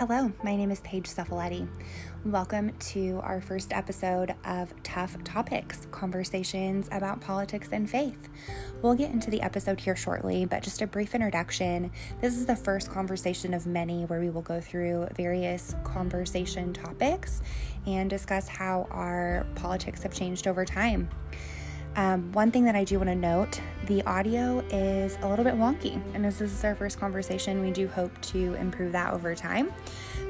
Hello, my name is Paige Cephaletti. Welcome to our first episode of Tough Topics Conversations about Politics and Faith. We'll get into the episode here shortly, but just a brief introduction. This is the first conversation of many where we will go through various conversation topics and discuss how our politics have changed over time. Um, one thing that I do want to note the audio is a little bit wonky, and as this is our first conversation, we do hope to improve that over time,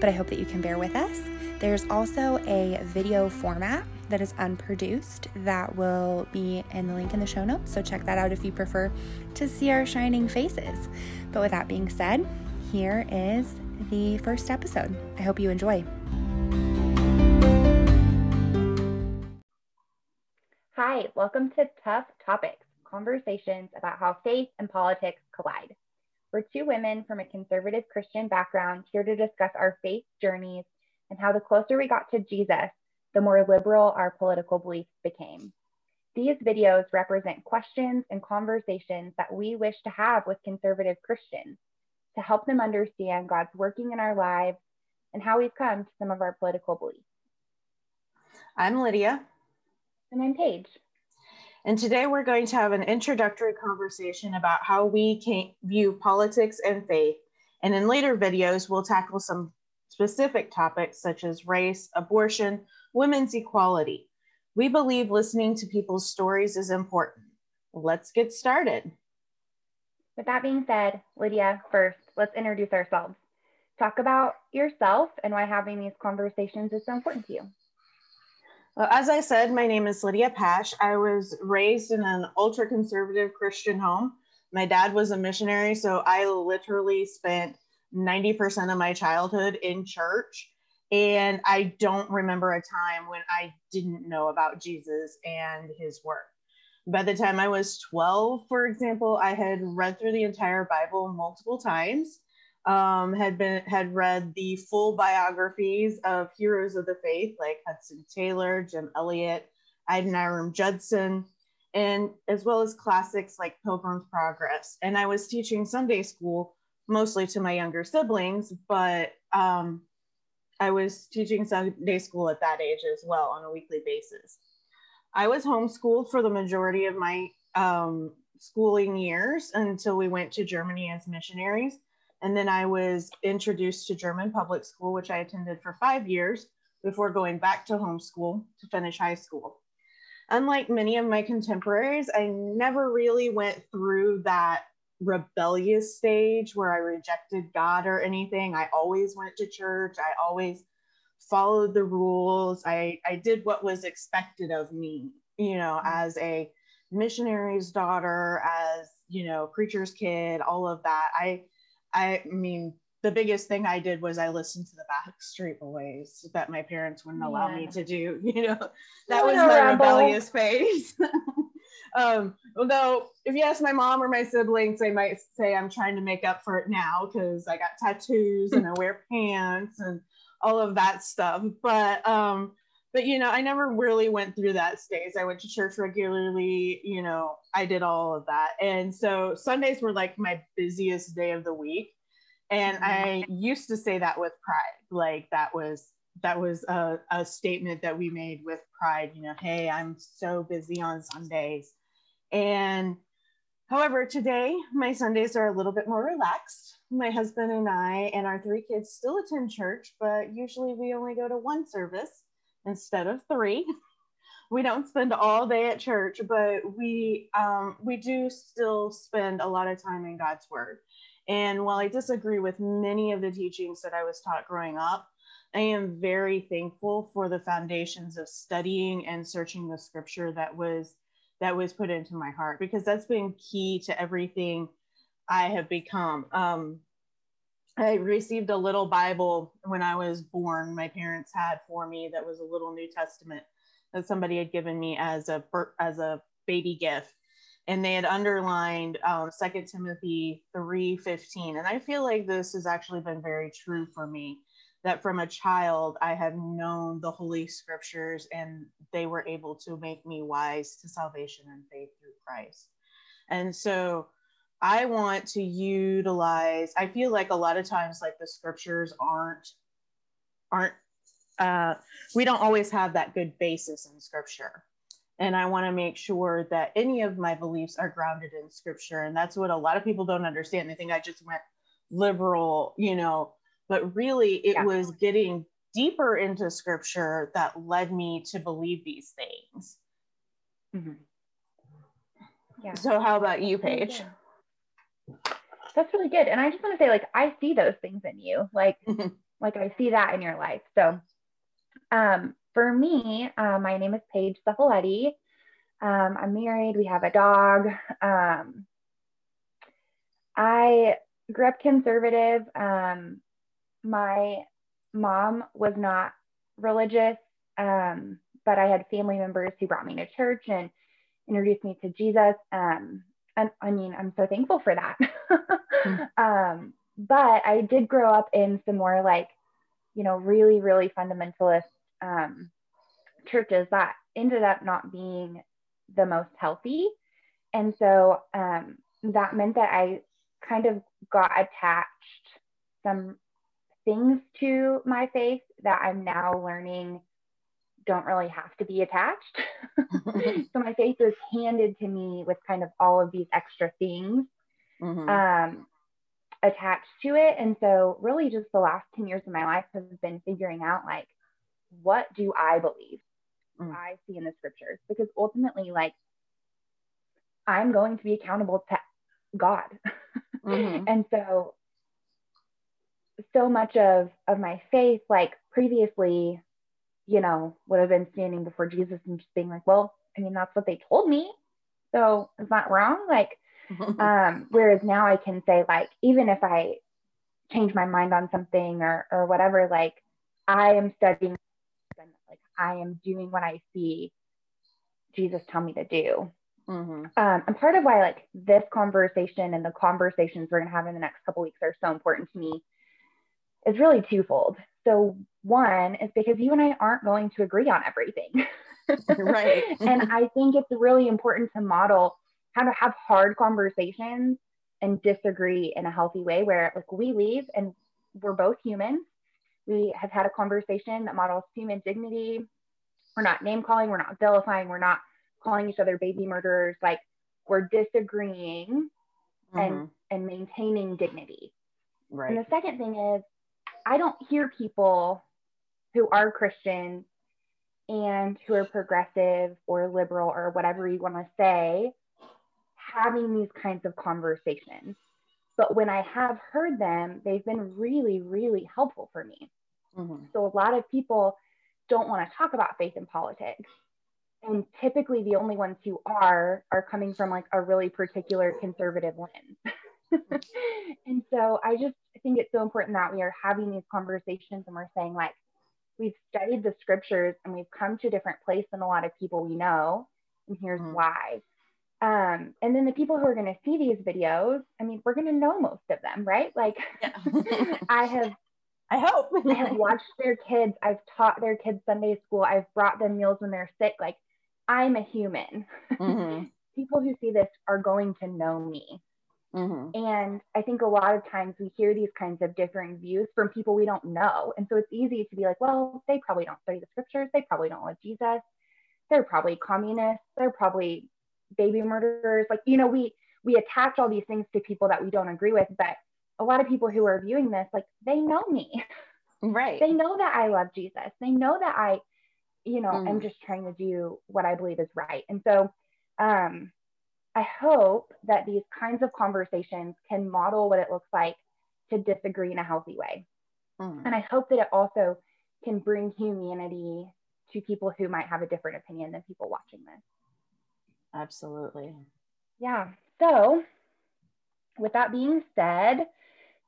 but I hope that you can bear with us. There's also a video format that is unproduced that will be in the link in the show notes, so check that out if you prefer to see our shining faces. But with that being said, here is the first episode. I hope you enjoy. Hi, welcome to Tough Topics conversations about how faith and politics collide. We're two women from a conservative Christian background here to discuss our faith journeys and how the closer we got to Jesus, the more liberal our political beliefs became. These videos represent questions and conversations that we wish to have with conservative Christians to help them understand God's working in our lives and how we've come to some of our political beliefs. I'm Lydia. And I'm Paige. And today we're going to have an introductory conversation about how we can view politics and faith. And in later videos, we'll tackle some specific topics such as race, abortion, women's equality. We believe listening to people's stories is important. Let's get started. With that being said, Lydia, first, let's introduce ourselves. Talk about yourself and why having these conversations is so important to you. Well, as I said, my name is Lydia Pash. I was raised in an ultra conservative Christian home. My dad was a missionary, so I literally spent 90% of my childhood in church. And I don't remember a time when I didn't know about Jesus and his work. By the time I was 12, for example, I had read through the entire Bible multiple times um, had been had read the full biographies of heroes of the faith like Hudson Taylor, Jim Elliot, Adoniram Judson, and as well as classics like Pilgrim's Progress. And I was teaching Sunday school mostly to my younger siblings, but um, I was teaching Sunday school at that age as well on a weekly basis. I was homeschooled for the majority of my um, schooling years until we went to Germany as missionaries. And then I was introduced to German public school, which I attended for five years before going back to homeschool to finish high school. Unlike many of my contemporaries, I never really went through that rebellious stage where I rejected God or anything. I always went to church. I always followed the rules. I, I did what was expected of me, you know, mm-hmm. as a missionary's daughter, as, you know, preacher's kid, all of that. I I mean, the biggest thing I did was I listened to the Backstreet Boys that my parents wouldn't allow yeah. me to do. You know, that was my rebel. rebellious phase. um, although, if you ask my mom or my siblings, they might say I'm trying to make up for it now because I got tattoos and I wear pants and all of that stuff. But um, but you know, I never really went through that stage. I went to church regularly, you know, I did all of that. And so Sundays were like my busiest day of the week. And. I used to say that with pride. Like that was that was a, a statement that we made with pride, you know, hey, I'm so busy on Sundays. And however, today my Sundays are a little bit more relaxed. My husband and I and our three kids still attend church, but usually we only go to one service instead of three. we don't spend all day at church, but we um, we do still spend a lot of time in God's Word. And while I disagree with many of the teachings that I was taught growing up, I am very thankful for the foundations of studying and searching the Scripture that was that was put into my heart because that's been key to everything I have become. Um, I received a little Bible when I was born. My parents had for me that was a little New Testament that somebody had given me as a as a baby gift, and they had underlined um, Second Timothy three fifteen. And I feel like this has actually been very true for me. That from a child I have known the Holy Scriptures, and they were able to make me wise to salvation and faith through Christ. And so I want to utilize, I feel like a lot of times, like the scriptures aren't aren't uh, we don't always have that good basis in scripture. And i want to make sure that any of my beliefs are grounded in scripture. And that's what a lot of people don't understand. They think i just went liberal you know but really it yeah. was getting deeper into scripture that led me to believe these things. Mm-hmm. yeah. So how about you paige that's really good. And i just want to say like i see those things in you. Like like i see that in your life. So um for me uh, my name is paige Cefoletti. um, i'm married. We have a dog. Um, i grew up conservative. Um, my mom was not religious um, but i had family members who brought me to church and introduced me to jesus. Um, and I mean, I'm so thankful for that. mm um, but I did grow up in some more like, you know, really, really fundamentalist um, churches that ended up not being the most healthy. And so um, that meant that I kind of got attached some things to my faith that I'm now learning don't really have to be attached. so my faith was handed to me with kind of all of these extra things mm-hmm. um, attached to it. And so really just the last 10 years of my life have been figuring out like, what do I believe? Mm. I see in the scriptures because ultimately like I'm going to be accountable to God. Mm-hmm. and so so much of of my faith like previously you know, would have been standing before Jesus and just being like, well, I mean, that's what they told me. So is that wrong? Like, um, whereas now I can say, like, even if I change my mind on something or, or whatever, like, I am studying, like, I am doing what I see Jesus tell me to do. Mm-hmm. Um, and part of why, like, this conversation and the conversations we're going to have in the next couple weeks are so important to me is really twofold. So, one is because you and I aren't going to agree on everything. right. and I think it's really important to model how to have hard conversations and disagree in a healthy way where like we leave and we're both humans. We have had a conversation that models human dignity. We're not name calling, we're not vilifying, we're not calling each other baby murderers. Like we're disagreeing mm-hmm. and and maintaining dignity. Right. And the second thing is I don't hear people who are Christians and who are progressive or liberal or whatever you want to say having these kinds of conversations. But when I have heard them, they've been really, really helpful for me. Mm-hmm. So a lot of people don't want to talk about faith and politics. And typically the only ones who are are coming from like a really particular conservative lens. and so I just think it's so important that we are having these conversations and we're saying, like, we've studied the scriptures and we've come to a different place than a lot of people we know. And here's mm-hmm. why. Um, and then the people who are going to see these videos, I mean, we're going to know most of them, right? Like, yeah. I have. I hope. I have watched their kids. I've taught their kids Sunday school. I've brought them meals when they're sick. Like, I'm a human. Mm-hmm. people who see this are going to know me. Mm-hmm. And I think a lot of times we hear these kinds of differing views from people we don't know. And so it's easy to be like, well, they probably don't study the scriptures. They probably don't love Jesus. They're probably communists. They're probably baby murderers. Like, you know, we we attach all these things to people that we don't agree with. But a lot of people who are viewing this, like, they know me. Right. they know that I love Jesus. They know that I, you know, mm. I'm just trying to do what I believe is right. And so um I hope that these kinds of conversations can model what it looks like to disagree in a healthy way. Mm. And I hope that it also can bring humanity to people who might have a different opinion than people watching this. Absolutely. Yeah. So, with that being said,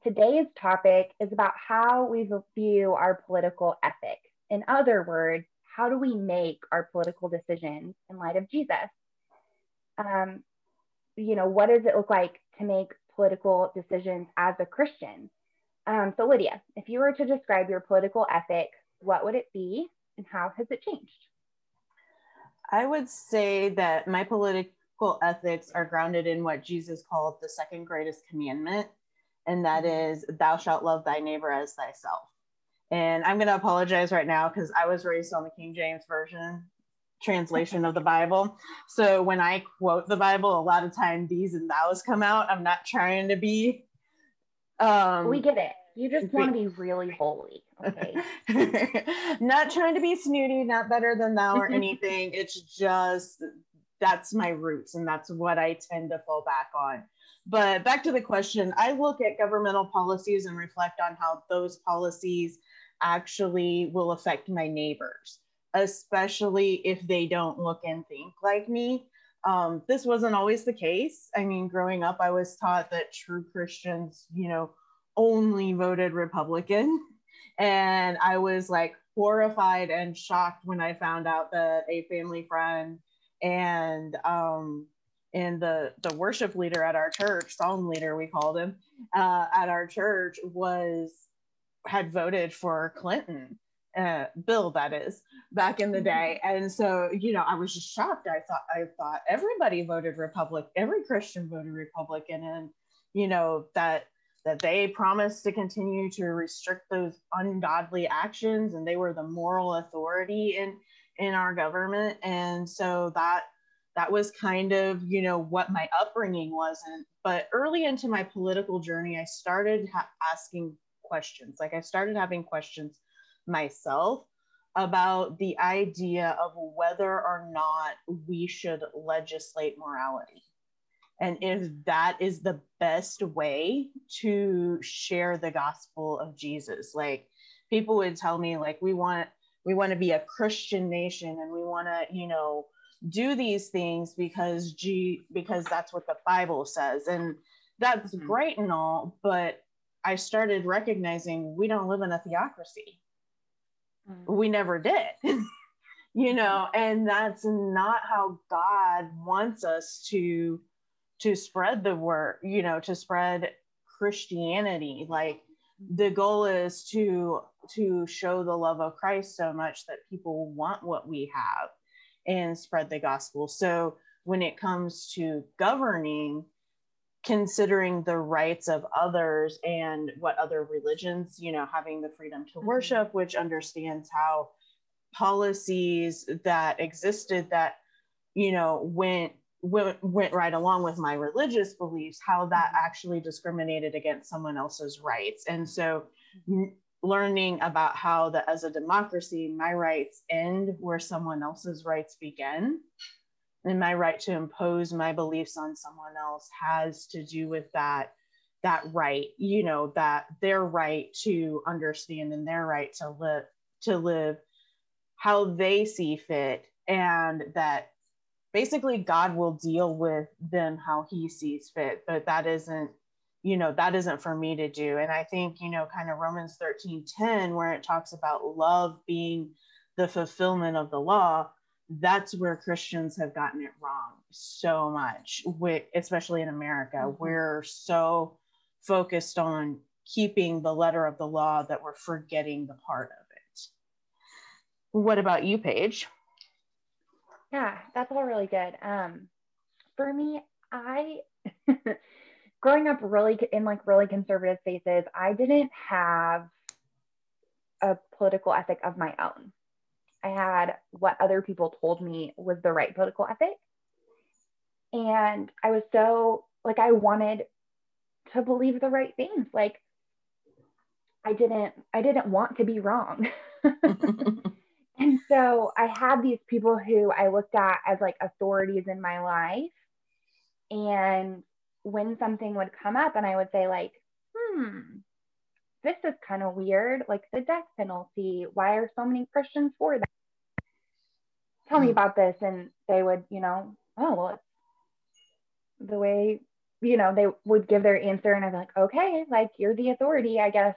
today's topic is about how we view our political ethic. In other words, how do we make our political decisions in light of Jesus? Um, you know, what does it look like to make political decisions as a Christian? Um, so, Lydia, if you were to describe your political ethic, what would it be and how has it changed? I would say that my political ethics are grounded in what Jesus called the second greatest commandment, and that mm-hmm. Thou shalt love thy neighbor as thyself. And I'm going to apologize right now because I was raised on the King James Version translation of the Bible. So when I quote the Bible, a lot of time these and thous come out. I'm not trying to be. Um, we get it. You just want to be really holy. Okay. not trying to be snooty, not better than thou or anything. it's just that's my roots and that's what I tend to fall back on. But back to the question, I look at governmental policies and reflect on how those policies actually will affect my neighbors, especially if they don't look and think like me. Um, this wasn't always the case. I mean, growing up, I was taught that true Christians, you know, only voted Republican. And I was like horrified and shocked when I found out that a family friend and um, and the the worship leader at our church, song leader we called him, uh, at our church was had voted for Clinton, uh, Bill that is, back in the mm-hmm. day. And so, you know, I was just shocked. I thought I thought everybody voted Republican, every Christian voted Republican, and you know that that they promised to continue to restrict those ungodly actions and they were the moral authority in in our government and so that that was kind of you know what my upbringing wasn't but early into my political journey i started ha- asking questions like i started having questions myself about the idea of whether or not we should legislate morality and if that is the best way to share the gospel of jesus like people would tell me like we want we want to be a christian nation and we want to you know do these things because G because that's what the Bible says. And that's mm-hmm. great and all, but I started recognizing we don't live in a theocracy. Mm-hmm. We never did. you know, and that's not how God wants us to to spread the word, you know, to spread Christianity. Like the goal is to to show the love of Christ so much that people want what we have and spread the gospel. So when it comes to governing, considering the rights of others and what other religions, you know, having the freedom to mm-hmm. worship, which understands how policies that existed that, you know, went went, went right along with my religious beliefs, how that mm-hmm. actually discriminated against someone else's rights. And so learning about how that as a democracy, my rights end where someone else's rights begin. And my right to impose my beliefs on someone else has to do with that that right, you know, that their right to understand and their right to live to live how they see fit and that basically God will deal with them how he sees fit, but that isn't you know that isn't for me to do. And i think you know kind of romans 13 10 where it talks about love being the fulfillment of the law that's where christians have gotten it wrong so much especially in america mm-hmm. we're so focused on keeping the letter of the law that we're forgetting the part of it what about you paige yeah that's all really good um for me i growing up really in like really conservative spaces, I didn't have a political ethic of my own. I had what other people told me was the right political ethic. And I was so like, I wanted to believe the right things. Like, I didn't, I didn't want to be wrong. and so I had these people who I looked at as like authorities in my life. And when something would come up and I would say, like, hmm, this is kind of weird, like the death penalty. Why are so many Christians for that? Tell me hmm. about this. And they would, you know, oh, well, it's the way, you know, they would give their answer. And I'd be like, okay, like you're the authority, I guess.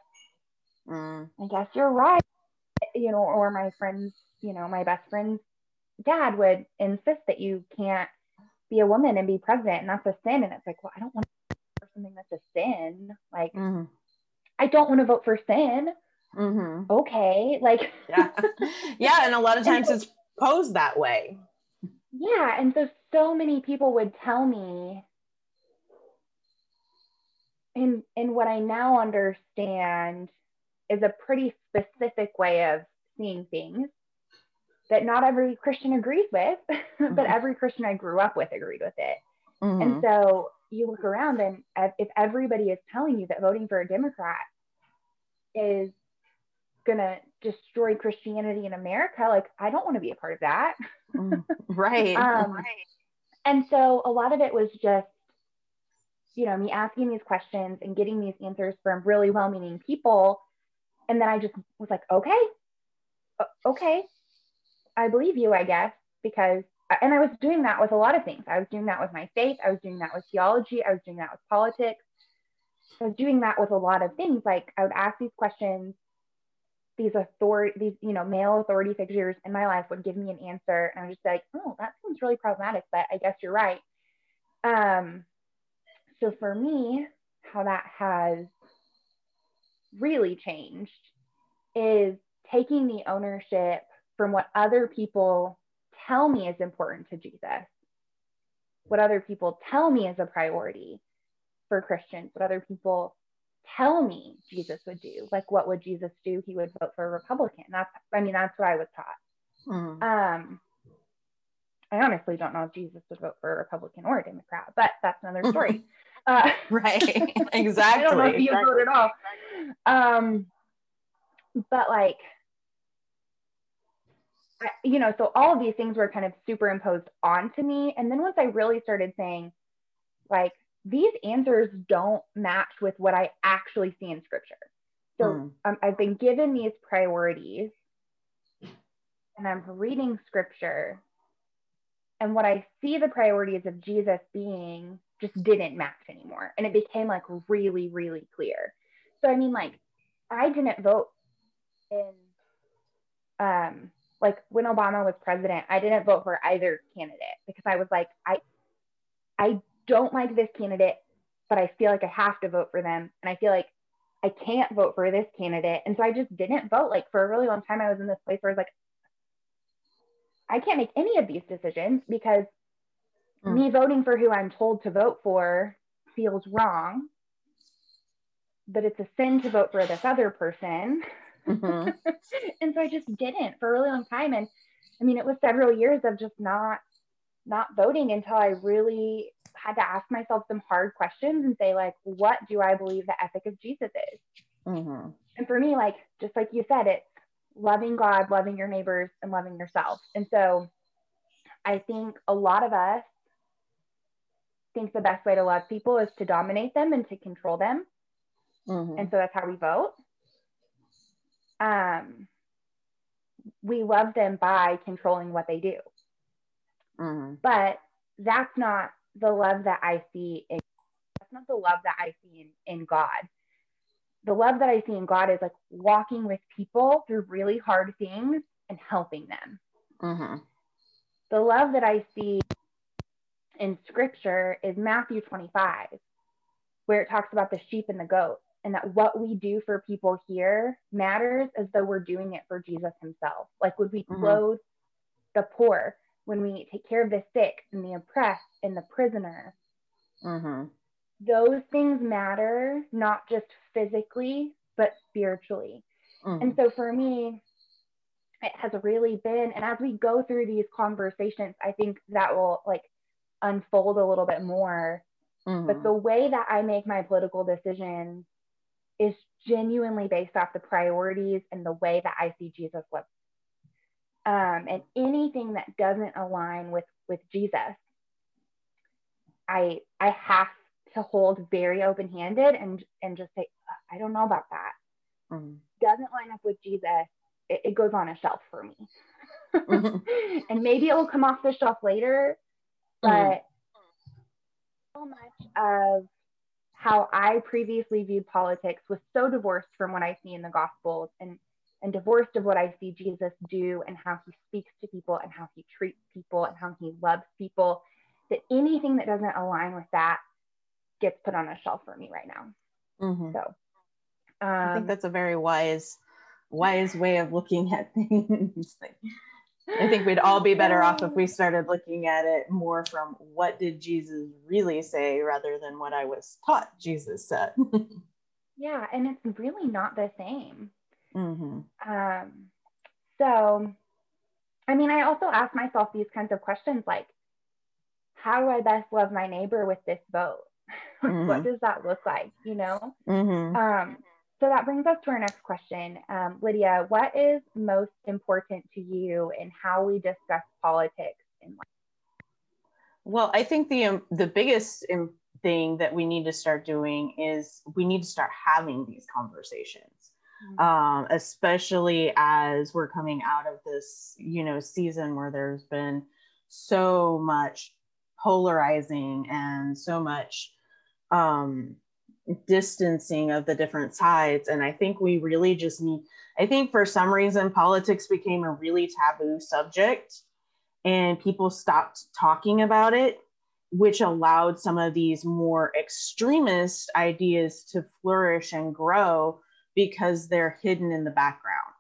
Mm. I guess you're right. You know, or my friends, you know, my best friend's dad would insist that you can't be a woman and be president and that's a sin and it's like well i don't want to for something that's a sin like mm-hmm. i don't want to vote for sin mm-hmm. okay like yeah yeah and a lot of times it's posed that way yeah and so so many people would tell me in in what i now understand is a pretty specific way of seeing things that not every Christian agrees with, mm-hmm. but every Christian I grew up with agreed with it. Mm-hmm. And so you look around and if everybody is telling you that voting for a Democrat is going to destroy Christianity in America, like I don't want to be a part of that. Mm, right. um, right. And so a lot of it was just, you know, me asking these questions and getting these answers from really well meaning people. And then I just was like, okay, okay, I believe you, I guess, because, and I was doing that with a lot of things. I was doing that with my faith. I was doing that with theology. I was doing that with politics. I was doing that with a lot of things. Like I would ask these questions, these authority, these, you know, male authority figures in my life would give me an answer. And I'm just like, oh, that seems really problematic, but I guess you're right. Um, so for me, how that has really changed is taking the ownership from what other people tell me is important to Jesus, what other people tell me is a priority for Christians, what other people tell me Jesus would do. Like, what would Jesus do? He would vote for a Republican. That's, I mean, that's what I was taught. Mm. Um, I honestly don't know if Jesus would vote for a Republican or a Democrat, but that's another story. uh, right. exactly. I don't know if you exactly. vote at all. Um, but like, you know, so all of these things were kind of superimposed onto me. And then once I really started saying, like, these answers don't match with what I actually see in scripture. So mm. um, I've been given these priorities and I'm reading scripture. And what I see the priorities of Jesus being just didn't match anymore. And it became like really, really clear. So, I mean, like, I didn't vote in um, like when Obama was president, I didn't vote for either candidate because I was like, I I don't like this candidate, but I feel like I have to vote for them. And I feel like I can't vote for this candidate. And so I just didn't vote. Like for a really long time, I was in this place where I was like, I can't make any of these decisions because mm. me voting for who I'm told to vote for feels wrong. But it's a sin to vote for this other person. Mm-hmm. and so I just didn't for a really long time. And I mean, it was several years of just not not voting until I really had to ask myself some hard questions and say, like, what do I believe the ethic of Jesus is? Mm-hmm. And for me, like, just like you said, it's loving God, loving your neighbors, and loving yourself. And so I think a lot of us think the best way to love people is to dominate them and to control them. Mm-hmm. And so that's how we vote um, we love them by controlling what they do. Mm-hmm. But that's not the love that I see in that's not the love that I see in, in God. The love that I see in God is like walking with people through really hard things and helping them. Mm-hmm. The love that I see in scripture is Matthew 25, where it talks about the sheep and the goat and that what we do for people here matters as though we're doing it for Jesus himself. Like when we mm-hmm. clothe the poor, when we take care of the sick and the oppressed and the prisoner, mm-hmm. those things matter not just physically, but spiritually. Mm-hmm. And so for me, it has really been, and as we go through these conversations, I think that will like unfold a little bit more. But mm-hmm. the way that I make my political decisions is genuinely based off the priorities and the way that I see Jesus live. Um, and anything that doesn't align with with Jesus, I I have to hold very open handed and and just say I don't know about that. Mm-hmm. Doesn't line up with Jesus. It, it, goes on a shelf for me, mm-hmm. and maybe it will come off the shelf later. But mm-hmm. so much of how I previously viewed politics was so divorced from what I see in the Gospels and, and divorced of what I see Jesus do and how he speaks to people and how he treats people and how he loves people, that anything that doesn't align with that gets put on a shelf for me right now. Mm-hmm. So um, I think um, that's a very wise, wise way of looking at things. I think we'd all be better off if we started looking at it more from what did Jesus really say rather than what I was taught Jesus said. yeah, and it's really not the same. Mm-hmm. Um, so, I mean, I also ask myself these kinds of questions like, how do I best love my neighbor with this vote? mm-hmm. What does that look like? You know? Mm-hmm. Um, so that brings us to our next question. Um, Lydia, what is most important to you in how we discuss politics in life? Well, I think the um, the biggest thing that we need to start doing is we need to start having these conversations. Um, especially as we're coming out of this, you know, season where there's been so much polarizing and so much um, distancing of the different sides. And I think we really just need, I think for some reason, politics became a really taboo subject and people stopped talking about it, which allowed some of these more extremist ideas to flourish and grow because they're hidden in the background.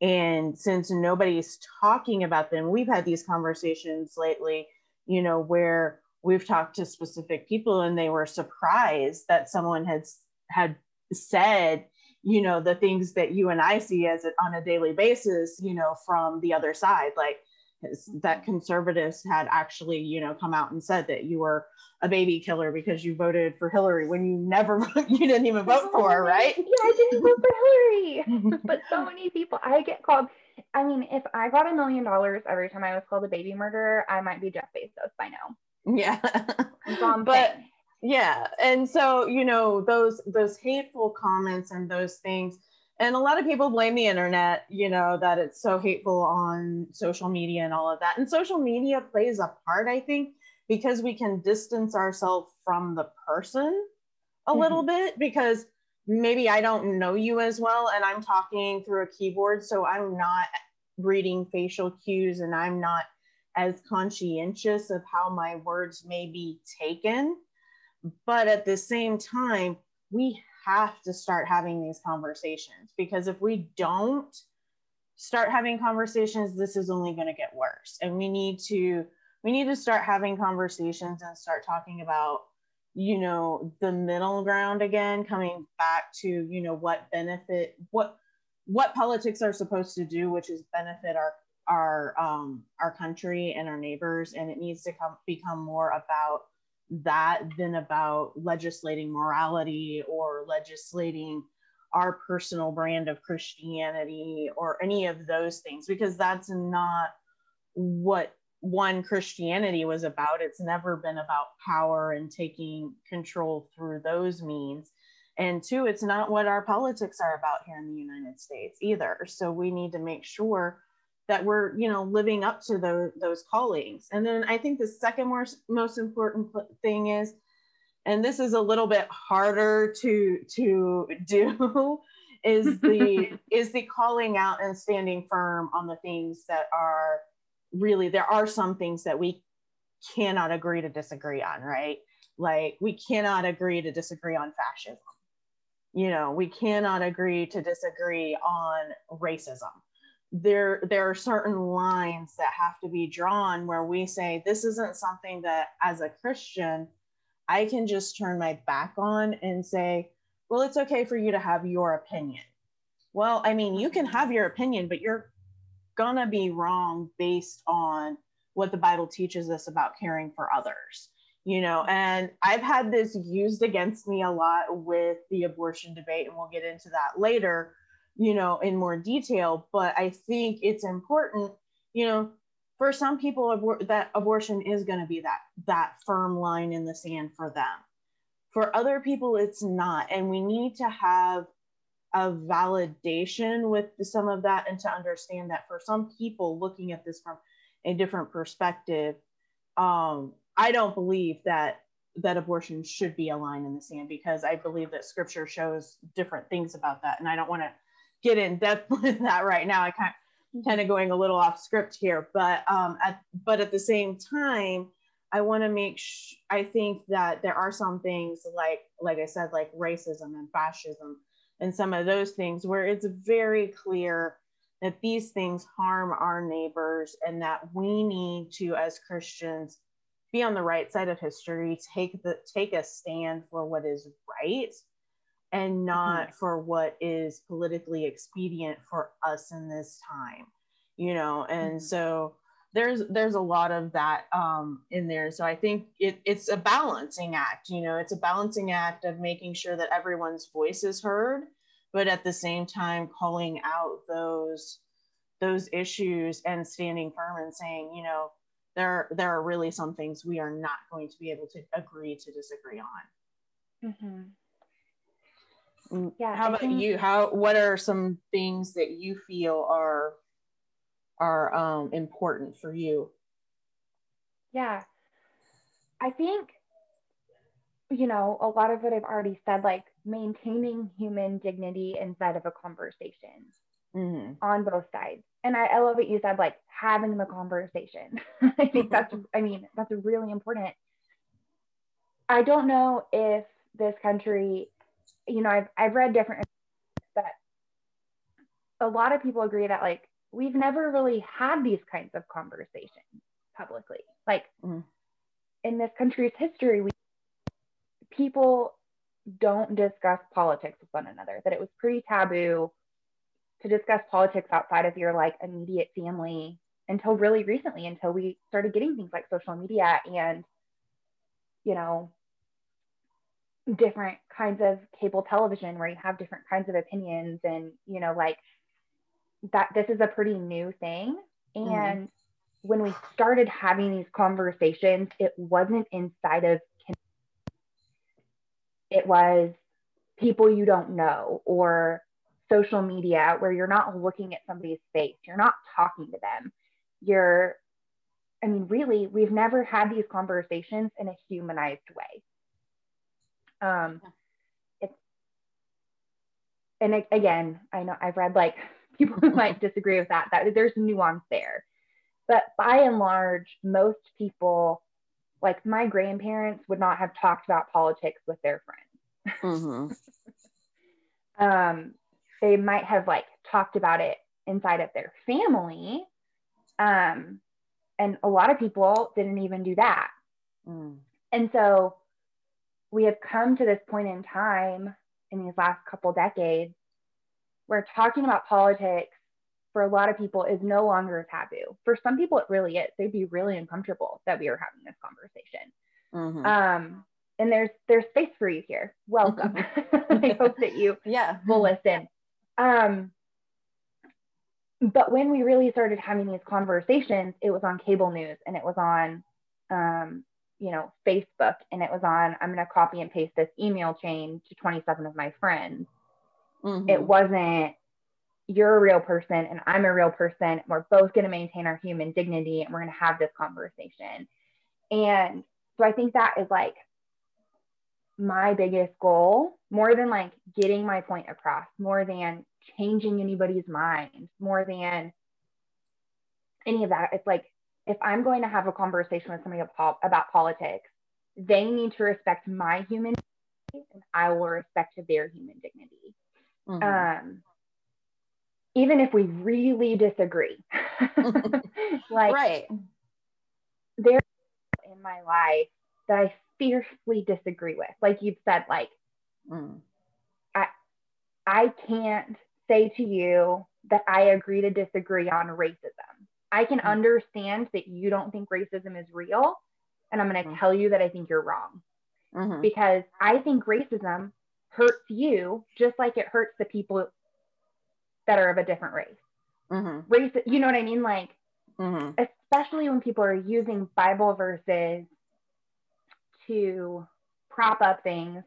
And since nobody's talking about them, we've had these conversations lately, you know, where we've talked to specific people and they were surprised that someone had had said you know the things that you and i see as it on a daily basis you know from the other side like that mm-hmm. conservatives had actually you know come out and said that you were a baby killer because you voted for hillary when you never you didn't even vote for her right? Yeah i didn't vote for hillary. But so many people i get called i mean if i got a million dollars every time i was called a baby murderer i might be jeff bezos by now. Yeah. but yeah. And so, you know, those those hateful comments and those things and a lot of people blame the internet, you know, that it's so hateful on social media and all of that. And social media plays a part, I think, because we can distance ourselves from the person a mm-hmm. little bit because maybe I don't know you as well and I'm talking through a keyboard. So I'm not reading facial cues and I'm not as conscientious of how my words may be taken. But at the same time, we have to start having these conversations because if we don't start having conversations, this is only going to get worse. And we need to we need to start having conversations and start talking about you know the middle ground again coming back to you know what benefit what what politics are supposed to do which is benefit our our um, our country and our neighbors, and it needs to come become more about that than about legislating morality or legislating our personal brand of Christianity or any of those things, because that's not what one Christianity was about. It's never been about power and taking control through those means. And two, it's not what our politics are about here in the United States either. So we need to make sure that we're you know living up to those those callings. And then i think the second most most important thing is and this is a little bit harder to to do is the is the calling out and standing firm on the things that are really there are some things that we cannot agree to disagree on right? Like we cannot agree to disagree on fascism. You know we cannot agree to disagree on racism there there are certain lines that have to be drawn where we say this isn't something that as a christian i can just turn my back on and say well it's okay for you to have your opinion well i mean you can have your opinion but you're gonna be wrong based on what the bible teaches us about caring for others you know? And i've had this used against me a lot with the abortion debate and we'll get into that later you know, in more detail. But I think it's important, you know, for some people abor- that abortion is going to be that that firm line in the sand for them. For other people, it's not, and we need to have a validation with some of that and to understand that for some people looking at this from a different perspective um, i don't believe that that abortion should be a line in the sand because i believe that scripture shows different things about that and i don't want to get in depth with that right now. I kind of, kind of going a little off script here, but um, at but at the same time, I want to make. Sh- I think that there are some things like like I said, like racism and fascism, and some of those things where it's very clear that these things harm our neighbors, and that we need to, as Christians, be on the right side of history, take the take a stand for what is right and not mm-hmm. for what is politically expedient for us in this time you know and mm-hmm. so there's there's a lot of that um, in there so i think it, it's a balancing act you know it's a balancing act of making sure that everyone's voice is heard but at the same time calling out those those issues and standing firm and saying you know there there are really some things we are not going to be able to agree to disagree on mm-hmm. Yeah how about think... you? How what are some things that you feel are are um, important for you? Yeah. I think you know a lot of what i've already said like maintaining human dignity inside of a conversation mm-hmm. on both sides. And I, I love what you said like having the conversation. I think that's i mean that's really important. I don't know if this country you know i've, I've read different but a lot of people agree that like we've never really had these kinds of conversations publicly like mm-hmm. in this country's history we people don't discuss politics with one another that it was pretty taboo to discuss politics outside of your like immediate family until really recently until we started getting things like social media and you know different kinds of cable television where you have different kinds of opinions and you know like that this is a pretty new thing mm-hmm. and mm-hmm. when we started having these conversations it wasn't inside of it was people you don't know or social media where you're not looking at somebody's face you're not talking to them you're i mean really we've never had these conversations in a humanized way um it's and it, again i know i've read like people who might disagree with that that there's nuance there but by and large most people like my grandparents would not have talked about politics with their friends mm-hmm. um they might have like talked about it inside of their family um, and a lot of people didn't even do that mm. and so we have come to this point in time in these last couple decades where talking about politics for a lot of people is no longer a taboo. For some people, it really is. They'd be really uncomfortable that we are having this conversation. Mm-hmm. Um, and there's there's space for you here. Welcome. I hope that you yeah will listen. Um, but when we really started having these conversations, it was on cable news and it was on, um, you know, Facebook and it was on, I'm going to copy and paste this email chain to 27 of my friends. Mm-hmm. It wasn't, you're a real person and I'm a real person. We're both going to maintain our human dignity and we're going to have this conversation. And so I think that is like my biggest goal more than like getting my point across, more than changing anybody's mind, more than any of that. It's like if I'm going to have a conversation with somebody about politics, they need to respect my human dignity and I will respect their human dignity. Mm-hmm. Um, even if we really disagree. like right. there in my life that I fiercely disagree with. Like you've said, like mm. I I can't say to you that I agree to disagree on racism. I can mm. understand that you don't think racism is real, and I'm going to mm. tell you that I think you're wrong. Mm-hmm. Because I think racism hurts you just like it hurts the people that are of a different race. Mm-hmm. Race, you know what I mean? Like, mm-hmm. especially when people are using Bible verses to prop up things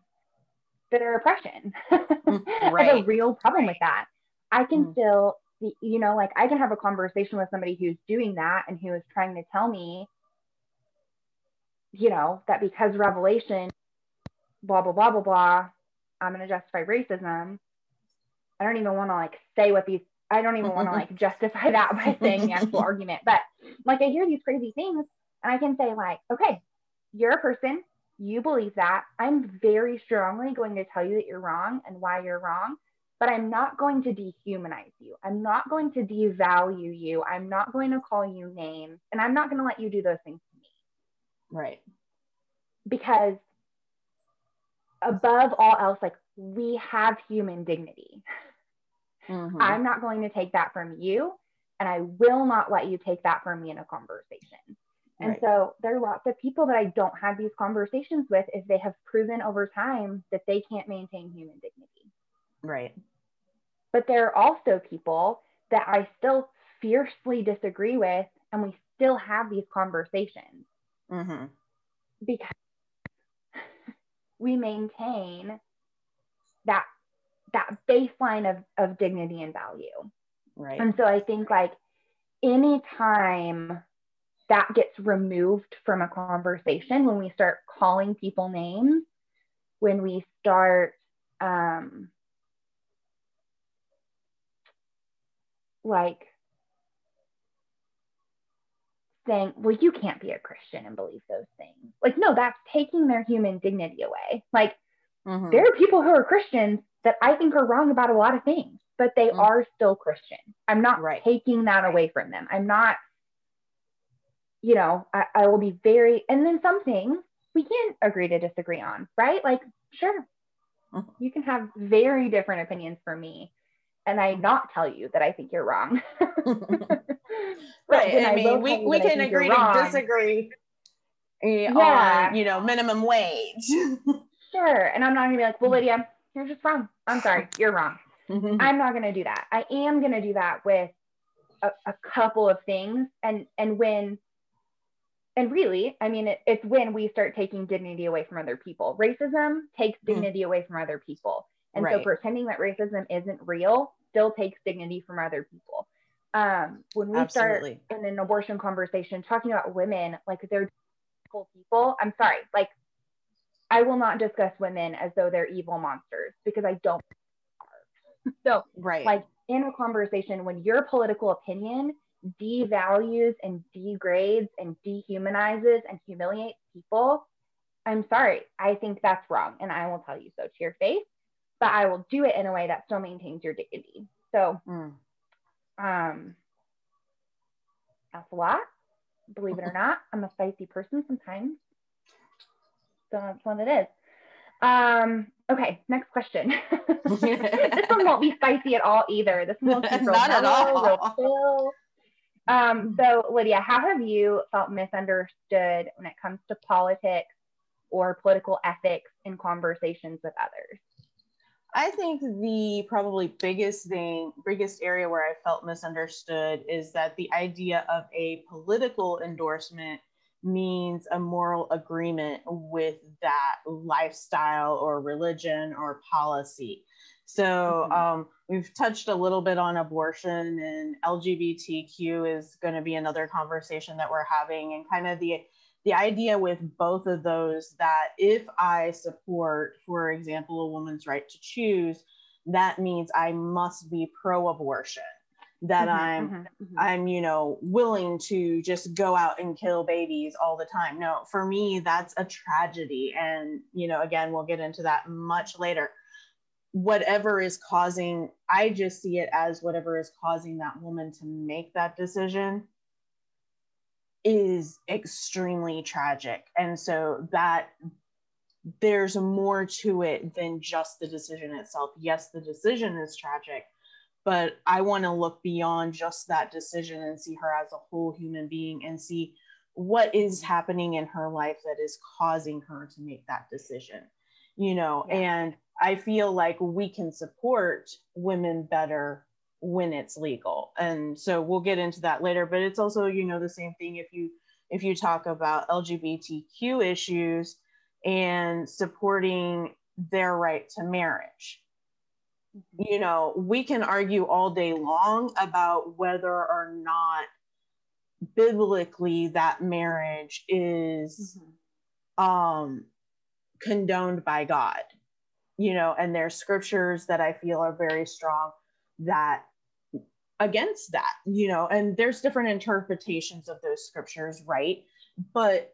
that are oppression. right. I have a real problem with that. I can mm. still, you know, like I can have a conversation with somebody who's doing that and who is trying to tell me, you know, that because Revelation, blah, blah, blah, blah, blah, I'm going to justify racism. I don't even want to like say what these, I don't even want to like justify that by saying the actual argument. But like I hear these crazy things and I can say, like, okay, you're a person, you believe that. I'm very strongly going to tell you that you're wrong and why you're wrong, but I'm not going to dehumanize you. I'm not going to devalue you. I'm not going to call you names, and I'm not going to let you do those things to me. Right. Because above all else, like we have human dignity. Mhm. I'm not going to take that from you, and I will not let you take that from me in a conversation. And Right. so there are lots of people that I don't have these conversations with if they have proven over time that they can't maintain human dignity. Right. But there are also people that I still fiercely disagree with, and we still have these conversations hmm because we maintain that that baseline of, of dignity and value. Right. And so I think like anytime that gets removed from a conversation, when we start calling people names, when we start um, like saying, well, you can't be a Christian and believe those things. Like, no, that's taking their human dignity away. Like, Mhm. there are people who are Christians that I think are wrong about a lot of things, but they Mm. are still Christian. I'm not Right. taking that away from them. I'm not, you know, I, I will be very, and then some things we can agree to disagree on, right? Like, sure, Mhm. you can have very different opinions from me, and I not tell you that I think you're wrong. Right. I will mean, we, we can agree to wrong. disagree eh, Yeah. on, you know, minimum wage. Sure. And I'm not gonna be like, well, Lydia, you're just wrong. I'm sorry, you're wrong. I'm not going to do that. I am going to do that with a, a couple of things. And, and when, and really, I mean, it, it's when we start taking dignity away from other people. Racism takes Mhm. dignity away from other people. And so pretending that racism isn't real still takes dignity from other people. Um, when we Absolutely. start in an abortion conversation talking about women like they're evil people, I'm sorry, like I will not discuss women as though they're evil monsters because I don't. So Right. like in a conversation when your political opinion devalues and degrades and dehumanizes and humiliates people i'm sorry i think that's wrong and i will tell you so to your face but i will do it in a way that still maintains your dignity. So Mm. um that's a lot believe it or not. I'm a spicy person sometimes. So that's what it is. Um okay next question. This one won't be spicy at all either. This one will real Not at all. um so lydia how have you felt misunderstood when it comes to politics or political ethics in conversations with others I think the probably biggest thing, biggest area where I felt misunderstood is that the idea of a political endorsement means a moral agreement with that lifestyle or religion or policy. So Mhm. um, we've touched a little bit on abortion and LGBTQ is going to be another conversation that we're having, and kind of the the idea with both of those that if I support, for example, a woman's right to choose, that means I must be pro-abortion. That Mhm, I'm mhm, mhm. I'm, you know, willing to just go out and kill babies all the time. No, for me, that's a tragedy. And, you know, again, we'll get into that much later. Whatever is causing, I just see it as whatever is causing that woman to make that decision is extremely tragic. And so that there's more to it than just the decision itself. Yes, the decision is tragic, but I want to look beyond just that decision and see her as a whole human being and see what is happening in her life that is causing her to make that decision. You know, Yeah. and I feel like we can support women better when it's legal. And so we'll get into that later, but it's also, you know, the same thing if you if you talk about LGBTQ issues and supporting their right to marriage. You know, we can argue all day long about whether or not biblically that marriage is um condoned by God. You know, and there's scriptures that I feel are very strong that against that, you know, and there's different interpretations of those scriptures, right? But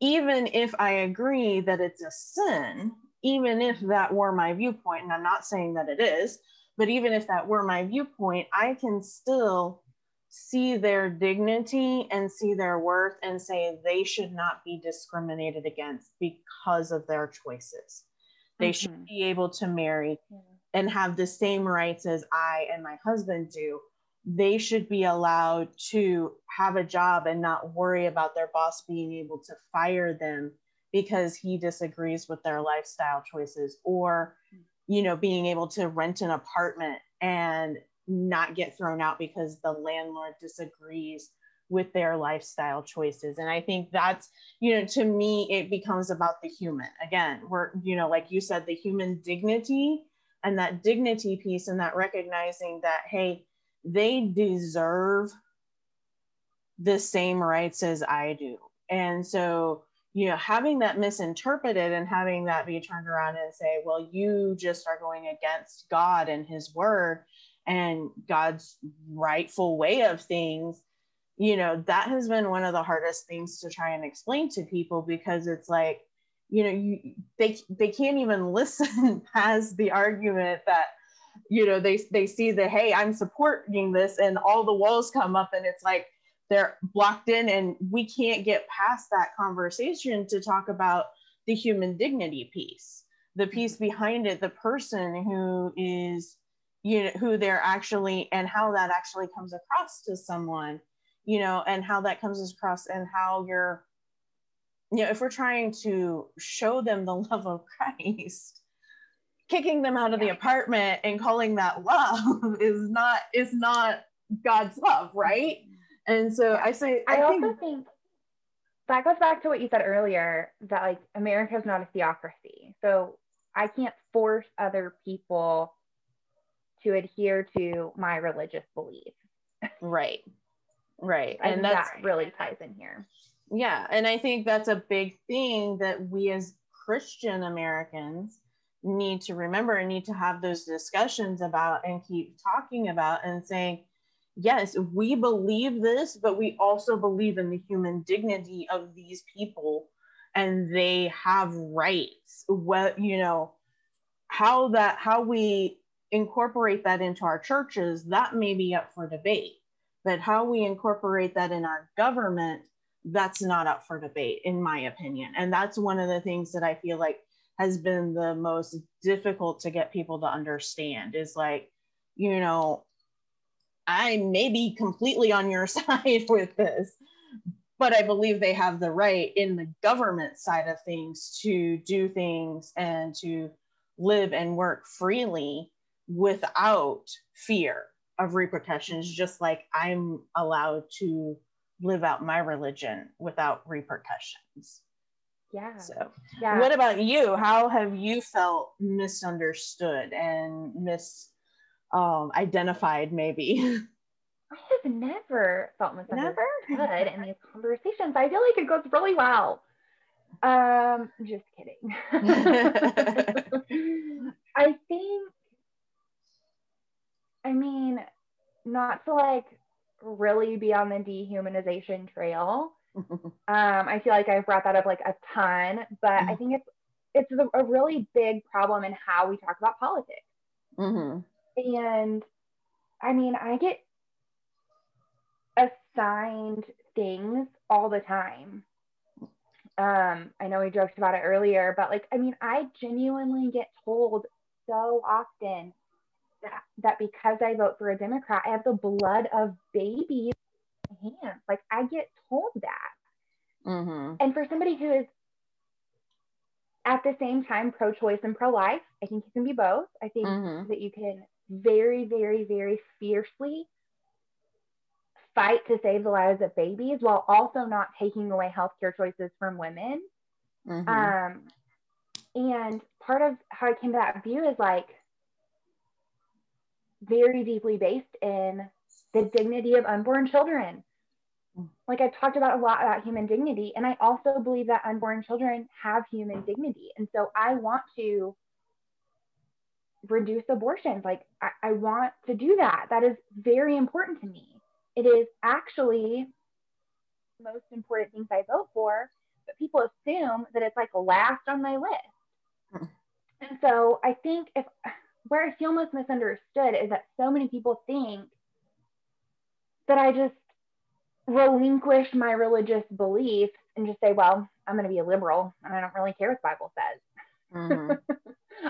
even if I agree that it's a sin, even if that were my viewpoint, and I'm not saying that it is, but even if that were my viewpoint, I can still see their dignity and see their worth and say they should not be discriminated against because of their choices. They mm-hmm. should be able to marry. And have the same rights as I and my husband do. They should be allowed to have a job and not worry about their boss being able to fire them because he disagrees with their lifestyle choices or you know being able to rent an apartment and not get thrown out because the landlord disagrees with their lifestyle choices and i think that's you know to me it becomes about the human again we're you know like you said the human dignity and that dignity piece and that recognizing that hey they deserve the same rights as i do. And so you know having that misinterpreted and having that be turned around and say well you just are going against god and his word and god's rightful way of things you know that has been one of the hardest things to try and explain to people because it's like you know you they they can't even listen past the argument that you know they they see that hey i'm supporting this and all the walls come up and it's like they're blocked in and we can't get past that conversation to talk about the human dignity piece the mm-hmm. piece behind it the person who is you know who they're actually and how that actually comes across to someone you know and how that comes across and how you're you know if we're trying to show them the love of christ kicking them out of the apartment and calling that love is not is not god's love right mm-hmm. and so I say, I, I also think, think that goes back to what you said earlier that like America is not a theocracy. So I can't force other people to adhere to my religious beliefs. Right. Right. and that really ties in here. Yeah. And I think that's a big thing that we as Christian Americans need to remember and need to have those discussions about and keep talking about and saying, yes, we believe this, but we also believe in the human dignity of these people and they have rights. What, you know, how that, how we incorporate that into our churches, that may be up for debate. But how we incorporate that in our government, that's not up for debate, in my opinion. And that's one of the things that I feel like has been the most difficult to get people to understand is like, you know, I may be completely on your side with this, but I believe they have the right in the government side of things to do things and to live and work freely without fear of repercussions, just like I'm allowed to live out my religion without repercussions. Yeah. So, yeah. what about you? How have you felt misunderstood and mis um, identified maybe. I have never felt misunderstood never? in these conversations. I feel like it goes really well. Um, just kidding. I think, I mean, not to like really be on the dehumanization trail. um, I feel like I've brought that up like a ton, but mm-hmm. I think it's it's a, really big problem in how we talk about politics. Mm-hmm. And I mean, I get assigned things all the time. Um, I know we joked about it earlier, but like, I mean, I genuinely get told so often that, that because I vote for a Democrat, I have the blood of babies in my hands. Like, I get told that. Mm-hmm. And for somebody who is at the same time pro choice and pro life, I think you can be both. I think mm-hmm. that you can very, very, very fiercely fight to save the lives of babies while also not taking away healthcare choices from women. Mm-hmm. Um, and part of how I came to that view is like very deeply based in the dignity of unborn children. Like I've talked about a lot about human dignity, and I also believe that unborn children have human dignity. And so I want to reduce abortions. Like I, I want to do that. That is very important to me. It is actually the most important things I vote for, but people assume that it's like last on my list. Hmm. And so I think if where I feel most misunderstood is that so many people think that I just relinquish my religious beliefs and just say, well, I'm going to be a liberal and I don't really care what the Bible says. Mm-hmm.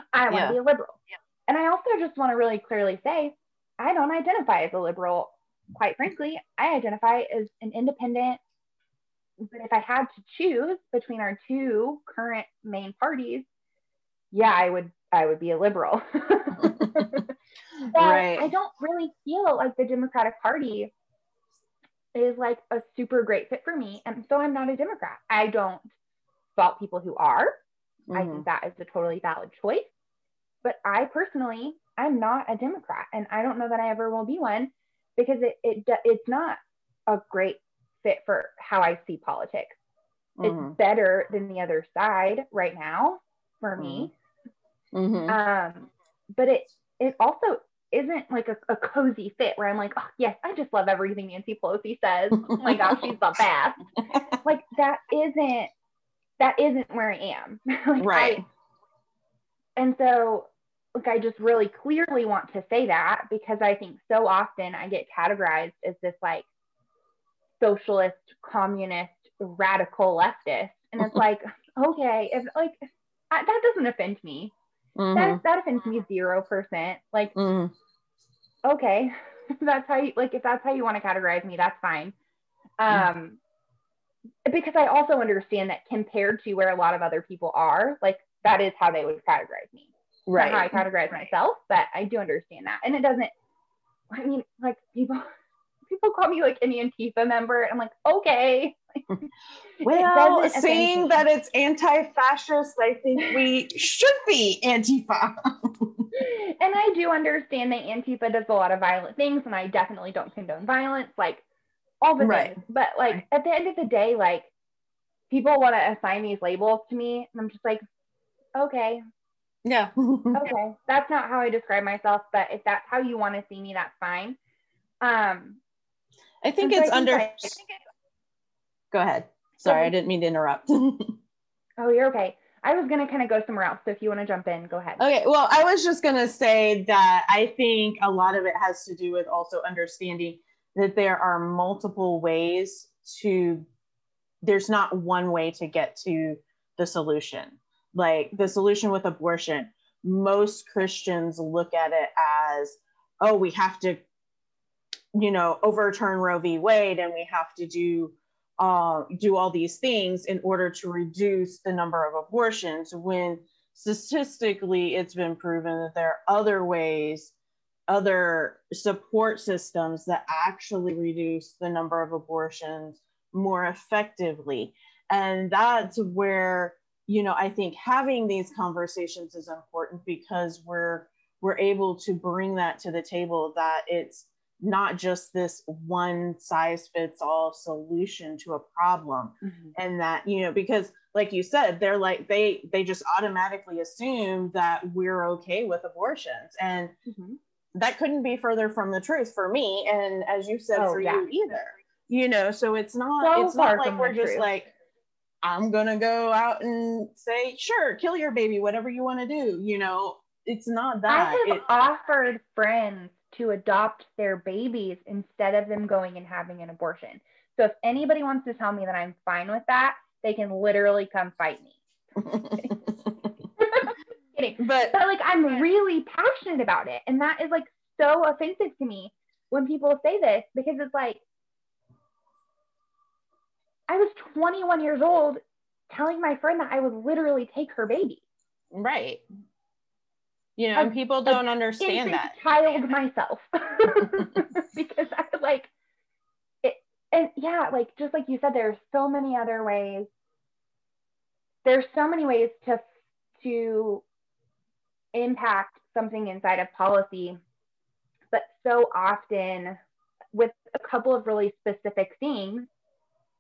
I want to yeah. be a liberal. Yeah. And I also just want to really clearly say, I don't identify as a liberal. Quite frankly, I identify as an independent. But if I had to choose between our two current main parties, yeah, I would I would be a liberal. right. I don't really feel like the Democratic Party is like a super great fit for me. And so I'm not a Democrat. I don't fault people who are. Mm-hmm. I think mm-hmm. that is a totally valid choice. But I personally, I'm not a Democrat, and I don't know that I ever will be one because it, it it's not a great fit for how I see politics. Mm-hmm. It's better than the other side right now for me. Mm-hmm. Um, but it it also isn't like a, a, cozy fit where I'm like, oh yes, I just love everything Nancy Pelosi says. Oh my gosh, she's the best. like that isn't that isn't where I am. like, right. I, and so like I just really clearly want to say that because I think so often I get categorized as this like socialist, communist, radical leftist. And it's like, okay, if like that doesn't offend me. Mm-hmm. That that offends me zero percent. Like, mm-hmm. okay, that's how you like if that's how you want to categorize me, that's fine. Mm-hmm. Um, because I also understand that compared to where a lot of other people are, like that is how they would categorize me right. how I categorize myself, but I do understand that. And it doesn't, I mean, like people, people call me like an Antifa member. I'm like, okay. well, seeing that it's anti-fascist, I think we should be Antifa. and I do understand that Antifa does a lot of violent things, and I definitely don't condone violence, like all the right. things. But like at the end of the day, like people want to assign these labels to me, and I'm just like, okay, yeah. okay. That's not how I describe myself, but if that's how you want to see me, that's fine. Um, I think it's I under. I think Go ahead. Sorry, I didn't mean to interrupt. oh, you're okay. I was going to kind of go somewhere else. So if you want to jump in, go ahead. Okay. Well, I was just going to say that I think a lot of it has to do with also understanding that there are multiple ways to, there's not one way to get to the solution like the solution with abortion most christians look at it as oh we have to you know overturn roe v. Wade and we have to do uh, do all these things in order to reduce the number of abortions when statistically it's been proven that there are other ways other support systems that actually reduce the number of abortions more effectively. And that's where you know i think having these conversations is important because we're we're able to bring that to the table that it's not just this one size fits all solution to a problem mm-hmm. and that you know because like you said they're like they they just automatically assume that we're okay with abortions and mm-hmm. that couldn't be further from the truth for me and as you said oh, for yeah. you either you know so it's not so it's not like we're just truth. like I'm gonna go out and say, sure, kill your baby, whatever you want to do. You know, it's not that. I have it, offered friends to adopt their babies instead of them going and having an abortion. So if anybody wants to tell me that I'm fine with that, they can literally come fight me. But, but like I'm really passionate about it. And that is like so offensive to me when people say this because it's like I was 21 years old telling my friend that I would literally take her baby. Right. You know, and people don't understand that. Child myself. because I like it and yeah, like just like you said, there's so many other ways. There's so many ways to to impact something inside of policy, but so often with a couple of really specific things,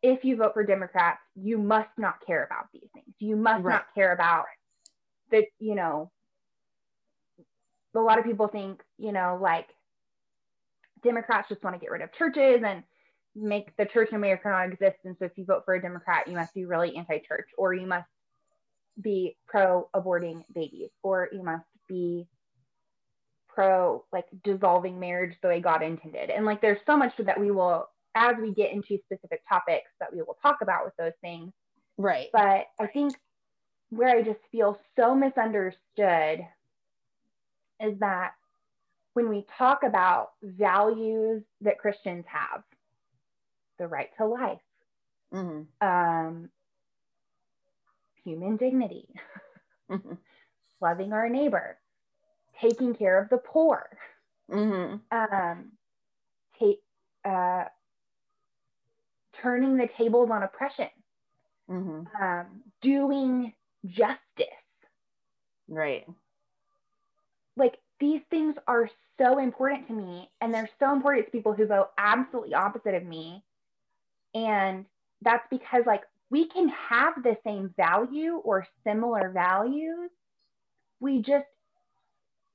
if you vote for Democrats, you must not care about these things. You must right. not care about the, you know, a lot of people think, you know, like Democrats just want to get rid of churches and make the church in America not exist. And so if you vote for a Democrat, you must be really anti church or you must be pro aborting babies or you must be pro like dissolving marriage the way God intended. And like there's so much that we will as we get into specific topics that we will talk about with those things. Right. But I think where I just feel so misunderstood is that when we talk about values that Christians have, the right to life, mm-hmm. um, human dignity, mm-hmm. loving our neighbor, taking care of the poor, mm-hmm. um, take, uh, turning the tables on oppression, mm-hmm. um, doing justice. Right. Like these things are so important to me, and they're so important to people who vote absolutely opposite of me. And that's because, like, we can have the same value or similar values. We just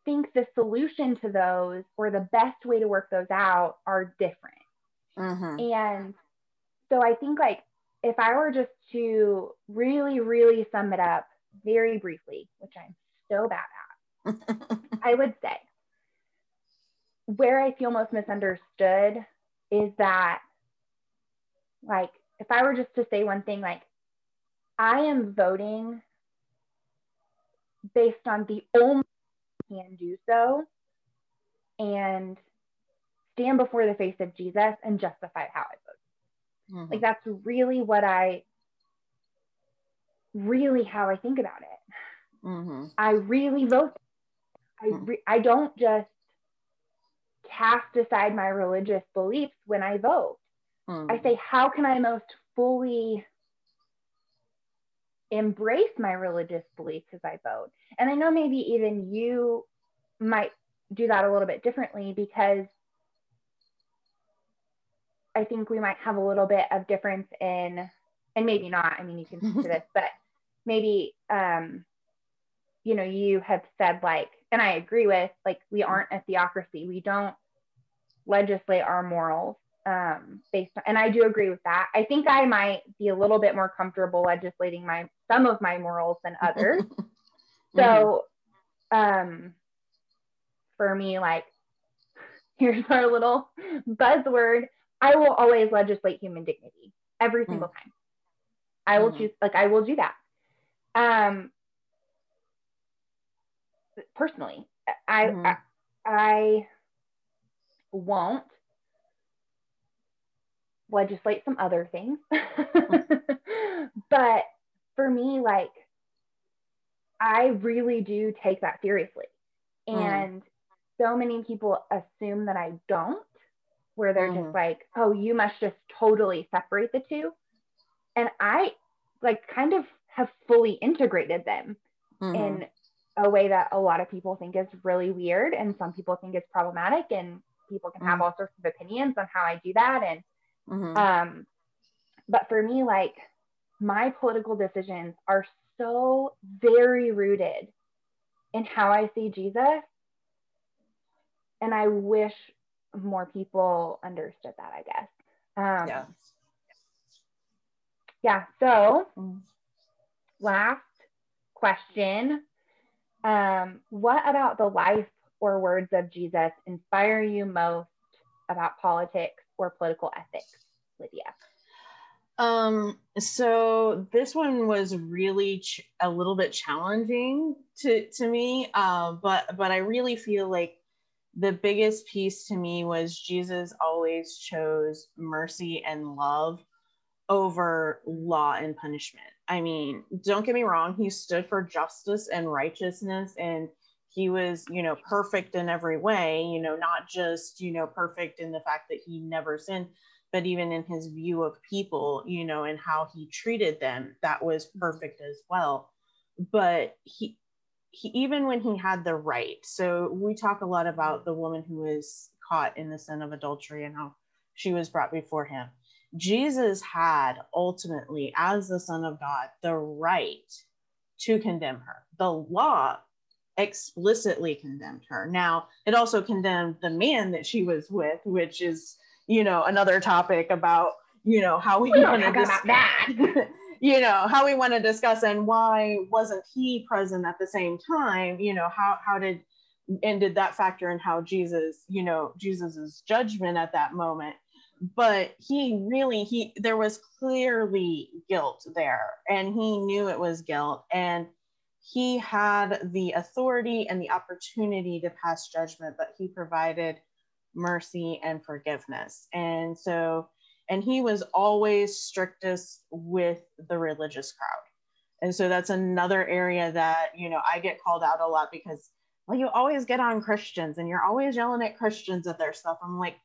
think the solution to those or the best way to work those out are different. Mm-hmm. And so I think like if I were just to really, really sum it up very briefly, which I'm so bad at, I would say where I feel most misunderstood is that, like, if I were just to say one thing, like, I am voting based on the only can do so and stand before the face of Jesus and justify how I vote. Mm-hmm. Like that's really what I really how I think about it. Mm-hmm. I really vote. I mm. re- I don't just cast aside my religious beliefs when I vote. Mm-hmm. I say, how can I most fully embrace my religious beliefs as I vote? And I know maybe even you might do that a little bit differently because I think we might have a little bit of difference in, and maybe not. I mean, you can speak to this, but maybe, um, you know, you have said like, and I agree with, like, we aren't a theocracy. We don't legislate our morals um, based on, and I do agree with that. I think I might be a little bit more comfortable legislating my some of my morals than others. so, um, for me, like, here's our little buzzword I will always legislate human dignity every hmm. single mm. time. I will mm. choose, like, I will do that. Um, personally, I, mm. I, I won't legislate some other things. but for me, like, I really do take that seriously. And so many people assume that I don't where they're mm-hmm. just like, oh, you must just totally separate the two. And I like kind of have fully integrated them mm-hmm. in a way that a lot of people think is really weird and some people think is problematic and people can mm-hmm. have all sorts of opinions on how I do that. And mm-hmm. um, but for me, like my political decisions are so very rooted in how I see Jesus. And I wish more people understood that, I guess. Um, yeah. Yeah. So, mm. last question. Um, what about the life or words of Jesus inspire you most about politics or political ethics, Lydia? Um, so this one was really ch- a little bit challenging to to me, uh, but but I really feel like the biggest piece to me was Jesus always chose mercy and love over law and punishment. I mean, don't get me wrong, he stood for justice and righteousness and he was, you know, perfect in every way, you know, not just, you know, perfect in the fact that he never sinned, but even in his view of people, you know, and how he treated them, that was mm-hmm. perfect as well. But he he even when he had the right so we talk a lot about mm-hmm. the woman who was caught in the sin of adultery and how she was brought before him jesus had ultimately as the son of god the right to condemn her. The law explicitly condemned her. Now it also condemned the man that she was with which is you know another topic about you know how we, we want to about that. You know how we want to discuss and why wasn't he present at the same time? You know how how did and did that factor in how jesus you know jesus's judgment at that moment but he really he there was clearly guilt there and he knew it was guilt and he had the authority and the opportunity to pass judgment, but he provided mercy and forgiveness. And so, and he was always strictest with the religious crowd. And so that's another area that, you know, I get called out a lot because, well, you always get on Christians and you're always yelling at Christians at their stuff. I'm like,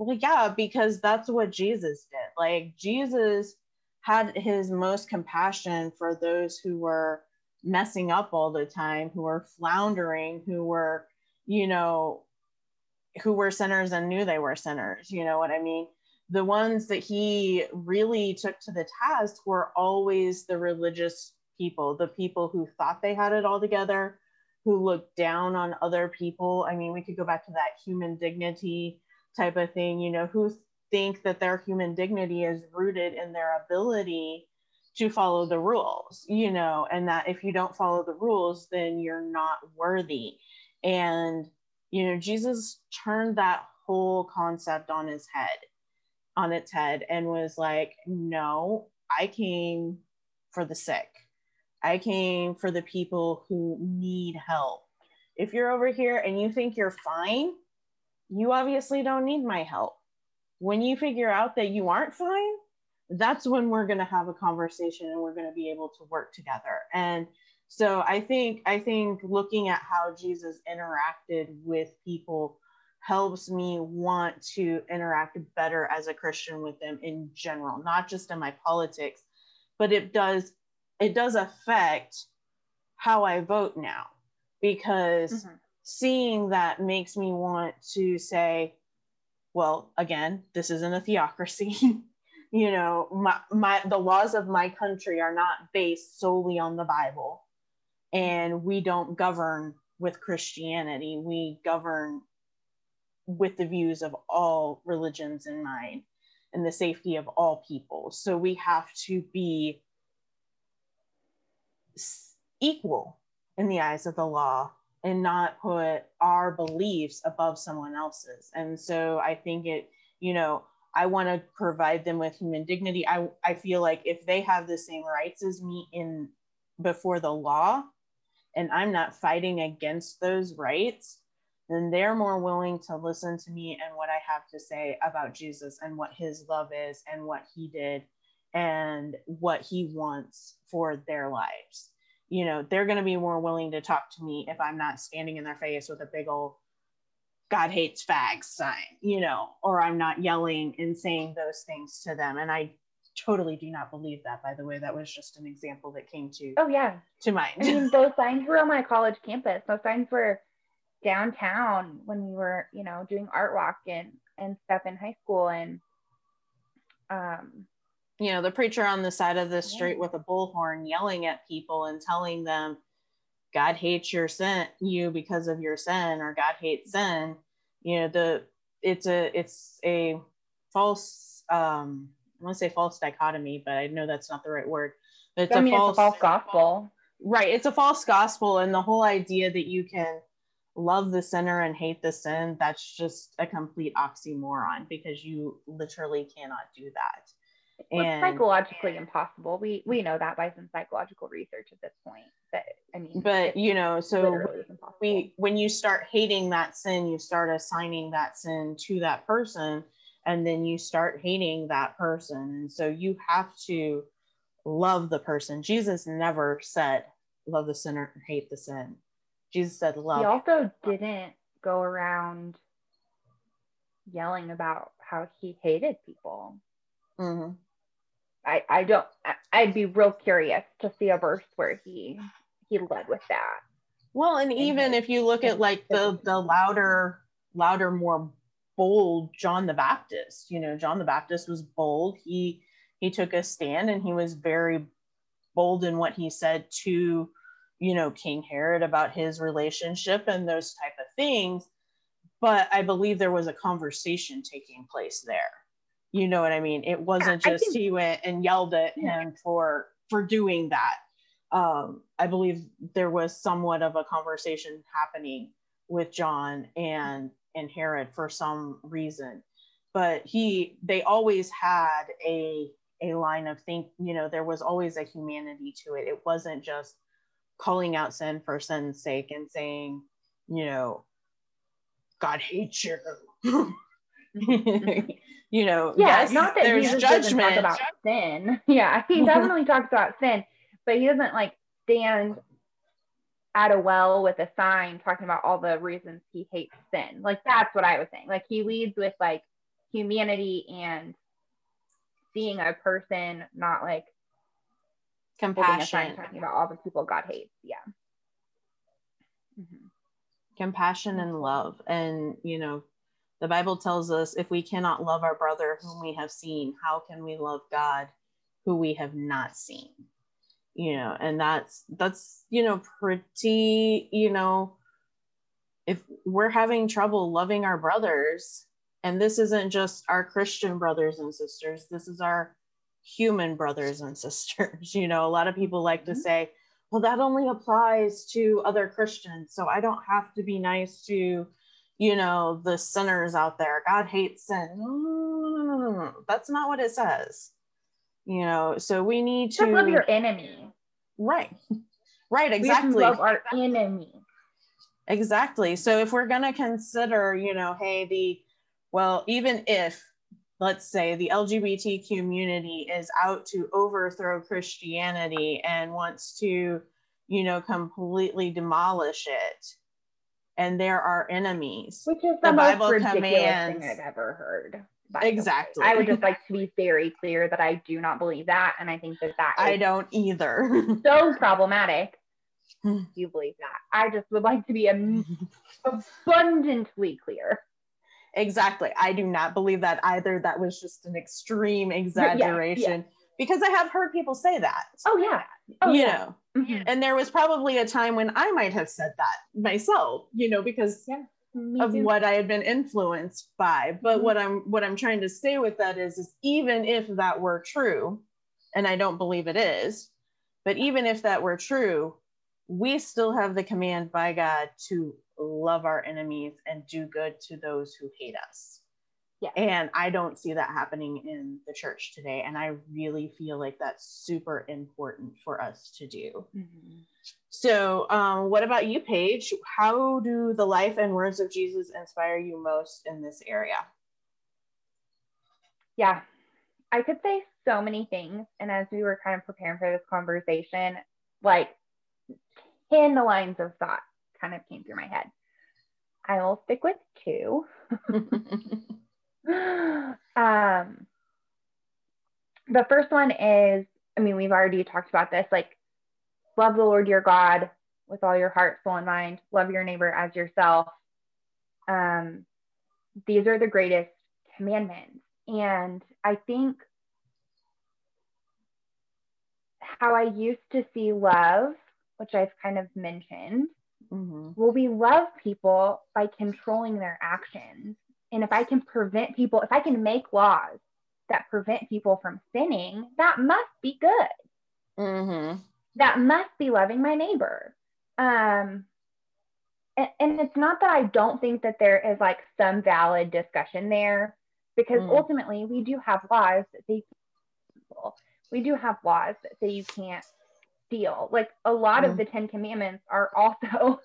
well, yeah, because that's what Jesus did. Like, Jesus had his most compassion for those who were messing up all the time, who were floundering, who were, you know, who were sinners and knew they were sinners. You know what I mean? The ones that he really took to the task were always the religious people, the people who thought they had it all together, who looked down on other people. I mean, we could go back to that human dignity type of thing, you know, who think that their human dignity is rooted in their ability to follow the rules, you know, and that if you don't follow the rules, then you're not worthy. And, you know, Jesus turned that whole concept on his head, on its head, and was like, no, I came for the sick. I came for the people who need help. If you're over here and you think you're fine, you obviously don't need my help. When you figure out that you aren't fine, that's when we're going to have a conversation and we're going to be able to work together and so i think i think looking at how jesus interacted with people helps me want to interact better as a christian with them in general not just in my politics but it does it does affect how i vote now because mm-hmm. Seeing that makes me want to say well again this isn't a theocracy. You know my, my the laws of my country are not based solely on the bible. And we don't govern with christianity. We govern with the views of all religions in mind and the safety of all people. So we have to be equal in the eyes of the law and not put our beliefs above someone else's and so i think it you know I want to provide them with human dignity. I, I feel like if they have the same rights as me in before the law, and I'm not fighting against those rights, then they're more willing to listen to me and what I have to say about Jesus and what his love is and what he did and what he wants for their lives. You know, they're going to be more willing to talk to me if I'm not standing in their face with a big old God hates fags sign, you know, or I'm not yelling and saying those things to them. And I totally do not believe that, by the way. That was just an example that came to oh yeah to mind. I mean, those signs were on my college campus. Those signs were downtown when we were, you know, doing art walk and and stuff in high school. And um you know, the preacher on the side of the street with a bullhorn yelling at people and telling them God hates your sin, you because of your sin, or God hates sin. You know, the it's a it's a false um I want to say false dichotomy, but I know that's not the right word. But it's, I mean, false, it's a false gospel. Right. It's a false gospel. And the whole idea that you can love the sinner and hate the sin, that's just a complete oxymoron because you literally cannot do that. Well, and, psychologically impossible. We we know that by some psychological research at this point. But I mean, but you know, so we when you start hating that sin, you start assigning that sin to that person, and then you start hating that person. And so you have to love the person. Jesus never said, "Love the sinner, hate the sin." Jesus said, "Love." He also didn't go around yelling about how he hated people. Mm-hmm. I, I don't I'd be real curious to see a verse where he he led with that. Well, and even if you look at like the the louder louder more bold John the Baptist, you know, John the Baptist was bold. He he took a stand and he was very bold in what he said to you know King Herod about his relationship and those type of things. But I believe there was a conversation taking place there you know what I mean? It wasn't yeah, just think, he went and yelled at yeah. him for for doing that. Um, I believe there was somewhat of a conversation happening with John and and Herod for some reason, but he they always had a a line of think. You know, there was always a humanity to it. It wasn't just calling out sin for sin's sake and saying, you know, God hates you. you know, yeah, yes, not that there's Jesus judgment about sin. Yeah, he definitely talks about sin, but he doesn't like stand at a well with a sign talking about all the reasons he hates sin. Like that's what I was saying. Like he leads with like humanity and seeing a person, not like compassion. talking about all the people God hates. Yeah. Mm-hmm. Compassion and love. And, you know, the Bible tells us if we cannot love our brother whom we have seen, how can we love God who we have not seen? You know, and that's, that's, you know, pretty, you know, if we're having trouble loving our brothers, and this isn't just our Christian brothers and sisters, this is our human brothers and sisters. You know, a lot of people like to mm-hmm. say, well, that only applies to other Christians. So I don't have to be nice to, you know, the sinners out there. God hates sin. No. That's not what it says. You know, so we need to love your enemy. Right. Right, exactly. We love our enemy. Exactly. So if we're going to consider, you know, hey, the well, even if let's say the LGBT community is out to overthrow Christianity and wants to, you know, completely demolish it. And there are enemies. Which is the, the Bible ridiculous commands, thing I've ever heard. Exactly. I would just like to be very clear that I do not believe that. And I think that that I don't either. so problematic. Hmm. you believe that. I just would like to be abundantly clear. Exactly. I do not believe that either. That was just an extreme exaggeration yeah, yeah. Because I have heard people say that. Oh, yeah. Oh, you yeah. know, mm-hmm. and there was probably a time when I might have said that myself, you know, because of too. what I had been influenced by. But mm-hmm. what I'm what I'm trying to say with that is, is even if that were true, and I don't believe it is, but even if that were true, we still have the command by God to love our enemies and do good to those who hate us. Yeah. And I don't see that happening in the church today. And I really feel like that's super important for us to do. Mm-hmm. So, um, what about you, Paige? How do the life and words of Jesus inspire you most in this area? Yeah, I could say so many things. And as we were kind of preparing for this conversation, like 10 lines of thought kind of came through my head. I will stick with two. um, the first one is, I mean, we've already talked about this, like love the Lord your God with all your heart, soul, and mind. Love your neighbor as yourself. Um, these are the greatest commandments. And I think how I used to see love, which I've kind of mentioned, Mm-hmm. Well, we love people by controlling their actions. And if I can prevent people, if I can make laws that prevent people from sinning, that must be good. Mm-hmm. That must be loving my neighbor. Um, and, and, it's not that I don't think that there is like some valid discussion there, because mm. ultimately we do have laws that say. We do have laws that say you can't steal. Like a lot mm. of the Ten Commandments are also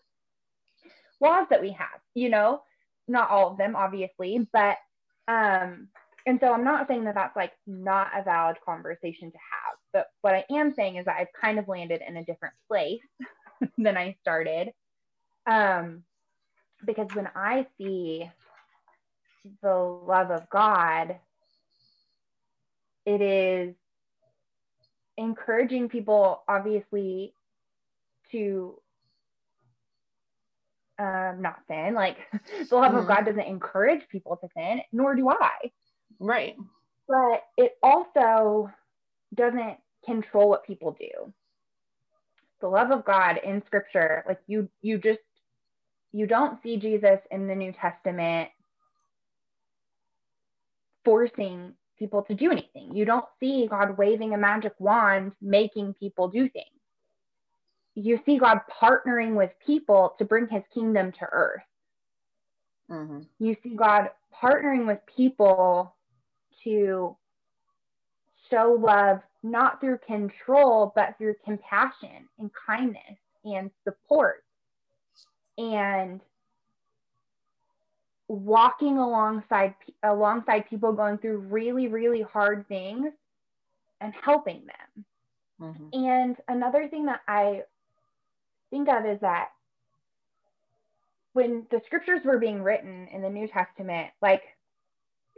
laws that we have, you know, not all of them, obviously, but, um, and so I'm not saying that that's like not a valid conversation to have, but what I am saying is that I've kind of landed in a different place than I started. Um, because when I see the love of God, it is encouraging people obviously to um, not sin. Like the love mm-hmm. of God doesn't encourage people to sin, nor do I. Right. But it also doesn't control what people do. The love of God in scripture, like you you just you don't see Jesus in the New Testament forcing people to do anything. You don't see God waving a magic wand making people do things. You see God partnering with people to bring his kingdom to earth. Mm-hmm. You see God partnering with people to show love not through control, but through compassion and kindness and support and walking alongside alongside people going through really really hard things and helping them mm-hmm. and another thing that i think of is that when the scriptures were being written in the new testament like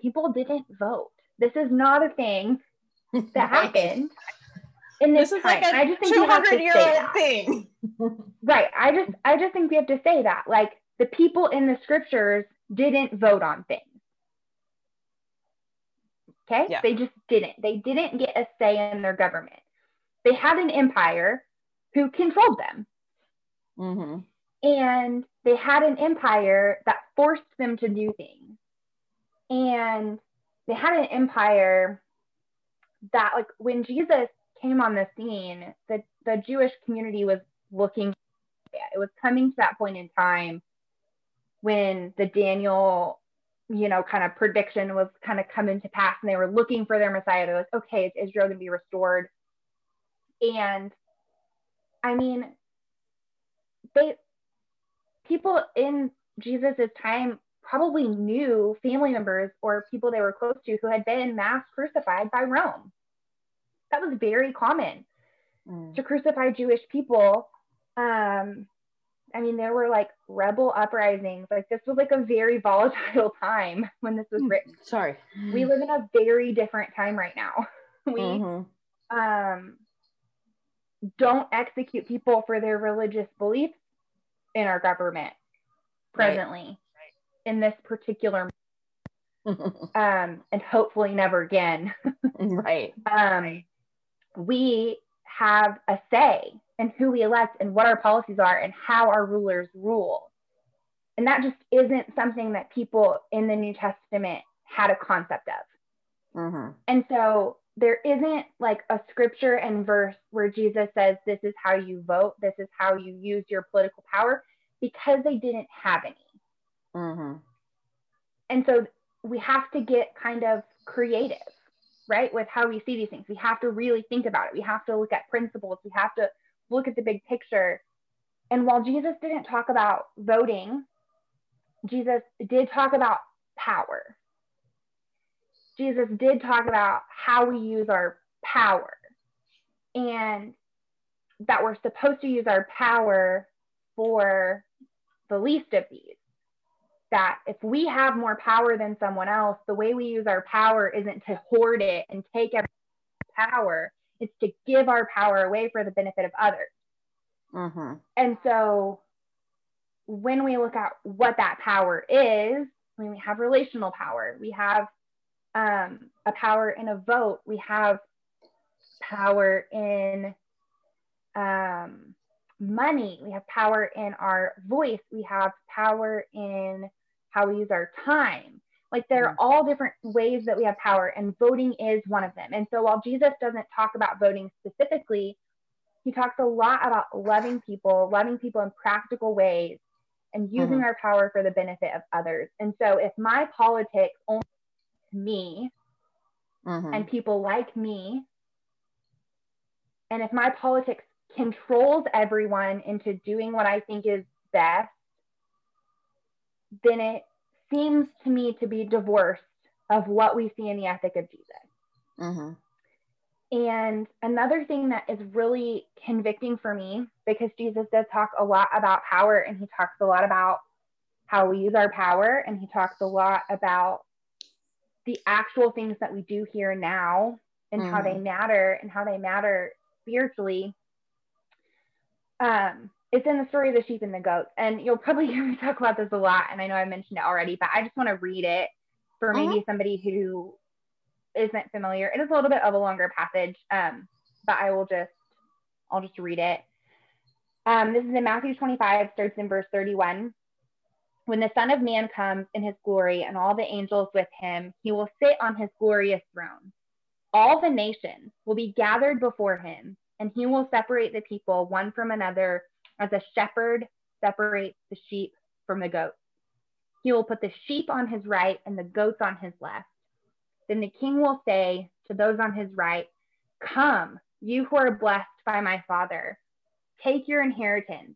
people didn't vote this is not a thing that happened in this, this is time. like a I just think 200 year old thing. right. I just I just think we have to say that like the people in the scriptures didn't vote on things. Okay? Yeah. They just didn't. They didn't get a say in their government. They had an empire who controlled them. Mm-hmm. And they had an empire that forced them to do things. And they had an empire that, like, when Jesus came on the scene, the, the Jewish community was looking, it was coming to that point in time when the Daniel, you know, kind of prediction was kind of coming to pass and they were looking for their Messiah. They're like, okay, is Israel going to be restored? And I mean, they, people in Jesus's time probably knew family members or people they were close to who had been mass crucified by Rome that was very common mm. to crucify Jewish people. Um, I mean, there were like rebel uprisings. Like this was like a very volatile time when this was hmm. written. Sorry. We live in a very different time right now. we mm-hmm. um, don't execute people for their religious beliefs in our government presently right. in this particular um, and hopefully never again. right. Um, we have a say in who we elect and what our policies are and how our rulers rule. And that just isn't something that people in the New Testament had a concept of. Mm-hmm. And so there isn't like a scripture and verse where Jesus says, This is how you vote, this is how you use your political power, because they didn't have any. Mm-hmm. And so we have to get kind of creative right? With how we see these things. We have to really think about it. We have to look at principles. We have to look at the big picture. And while Jesus didn't talk about voting, Jesus did talk about power. Jesus did talk about how we use our power and that we're supposed to use our power for the least of these that if we have more power than someone else, the way we use our power isn't to hoard it and take every power, it's to give our power away for the benefit of others. Mm-hmm. And so when we look at what that power is, when we have relational power, we have um, a power in a vote, we have power in um, money, we have power in our voice, we have power in how we use our time. Like there are mm-hmm. all different ways that we have power, and voting is one of them. And so while Jesus doesn't talk about voting specifically, he talks a lot about loving people, loving people in practical ways, and using mm-hmm. our power for the benefit of others. And so if my politics only me mm-hmm. and people like me, and if my politics controls everyone into doing what I think is best, then it seems to me to be divorced of what we see in the ethic of Jesus. Mm-hmm. And another thing that is really convicting for me, because Jesus does talk a lot about power and he talks a lot about how we use our power, and he talks a lot about the actual things that we do here now and mm-hmm. how they mm-hmm. matter and how they matter spiritually. Um, it's in the story of the sheep and the goats. And you'll probably hear me talk about this a lot. And I know I mentioned it already, but I just want to read it for maybe uh-huh. somebody who isn't familiar. It is a little bit of a longer passage, um, but I will just, I'll just read it. Um, this is in Matthew 25, starts in verse 31. When the Son of Man comes in his glory and all the angels with him, he will sit on his glorious throne. All the nations will be gathered before him, and he will separate the people one from another as a shepherd separates the sheep from the goats. He will put the sheep on his right and the goats on his left. Then the king will say to those on his right, Come, you who are blessed by my Father, Take your inheritance,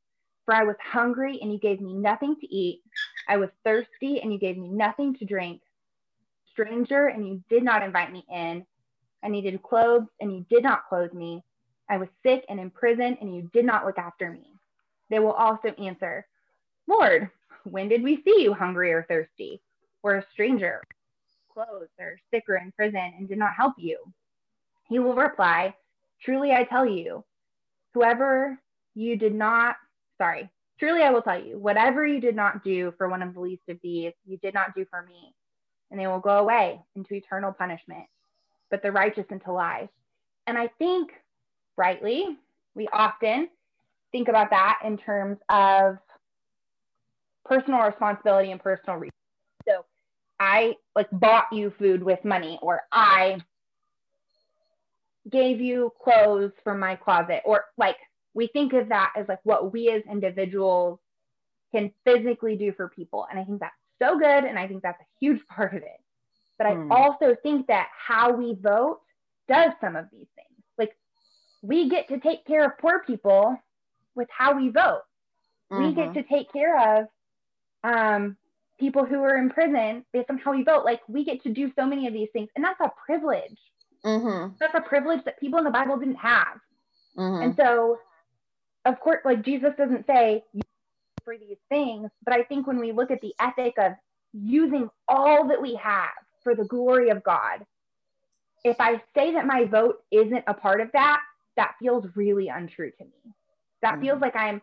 For I was hungry, and you gave me nothing to eat. I was thirsty, and you gave me nothing to drink. Stranger, and you did not invite me in. I needed clothes, and you did not clothe me. I was sick and in prison, and you did not look after me. They will also answer, Lord, when did we see you hungry or thirsty, or a stranger, clothes, or sick or in prison, and did not help you? He will reply, Truly I tell you, whoever you did not, sorry, truly I will tell you, whatever you did not do for one of the least of these, you did not do for me. And they will go away into eternal punishment, but the righteous into life. And I think, rightly, we often think about that in terms of personal responsibility and personal reason. So I like bought you food with money, or I gave you clothes from my closet or like we think of that as like what we as individuals can physically do for people and i think that's so good and i think that's a huge part of it but i hmm. also think that how we vote does some of these things like we get to take care of poor people with how we vote mm-hmm. we get mm-hmm. to take care of um, people who are in prison based on how we vote like we get to do so many of these things and that's a privilege Mm-hmm. That's a privilege that people in the Bible didn't have. Mm-hmm. And so, of course, like Jesus doesn't say for these things, but I think when we look at the ethic of using all that we have for the glory of God, if I say that my vote isn't a part of that, that feels really untrue to me. That mm-hmm. feels like I'm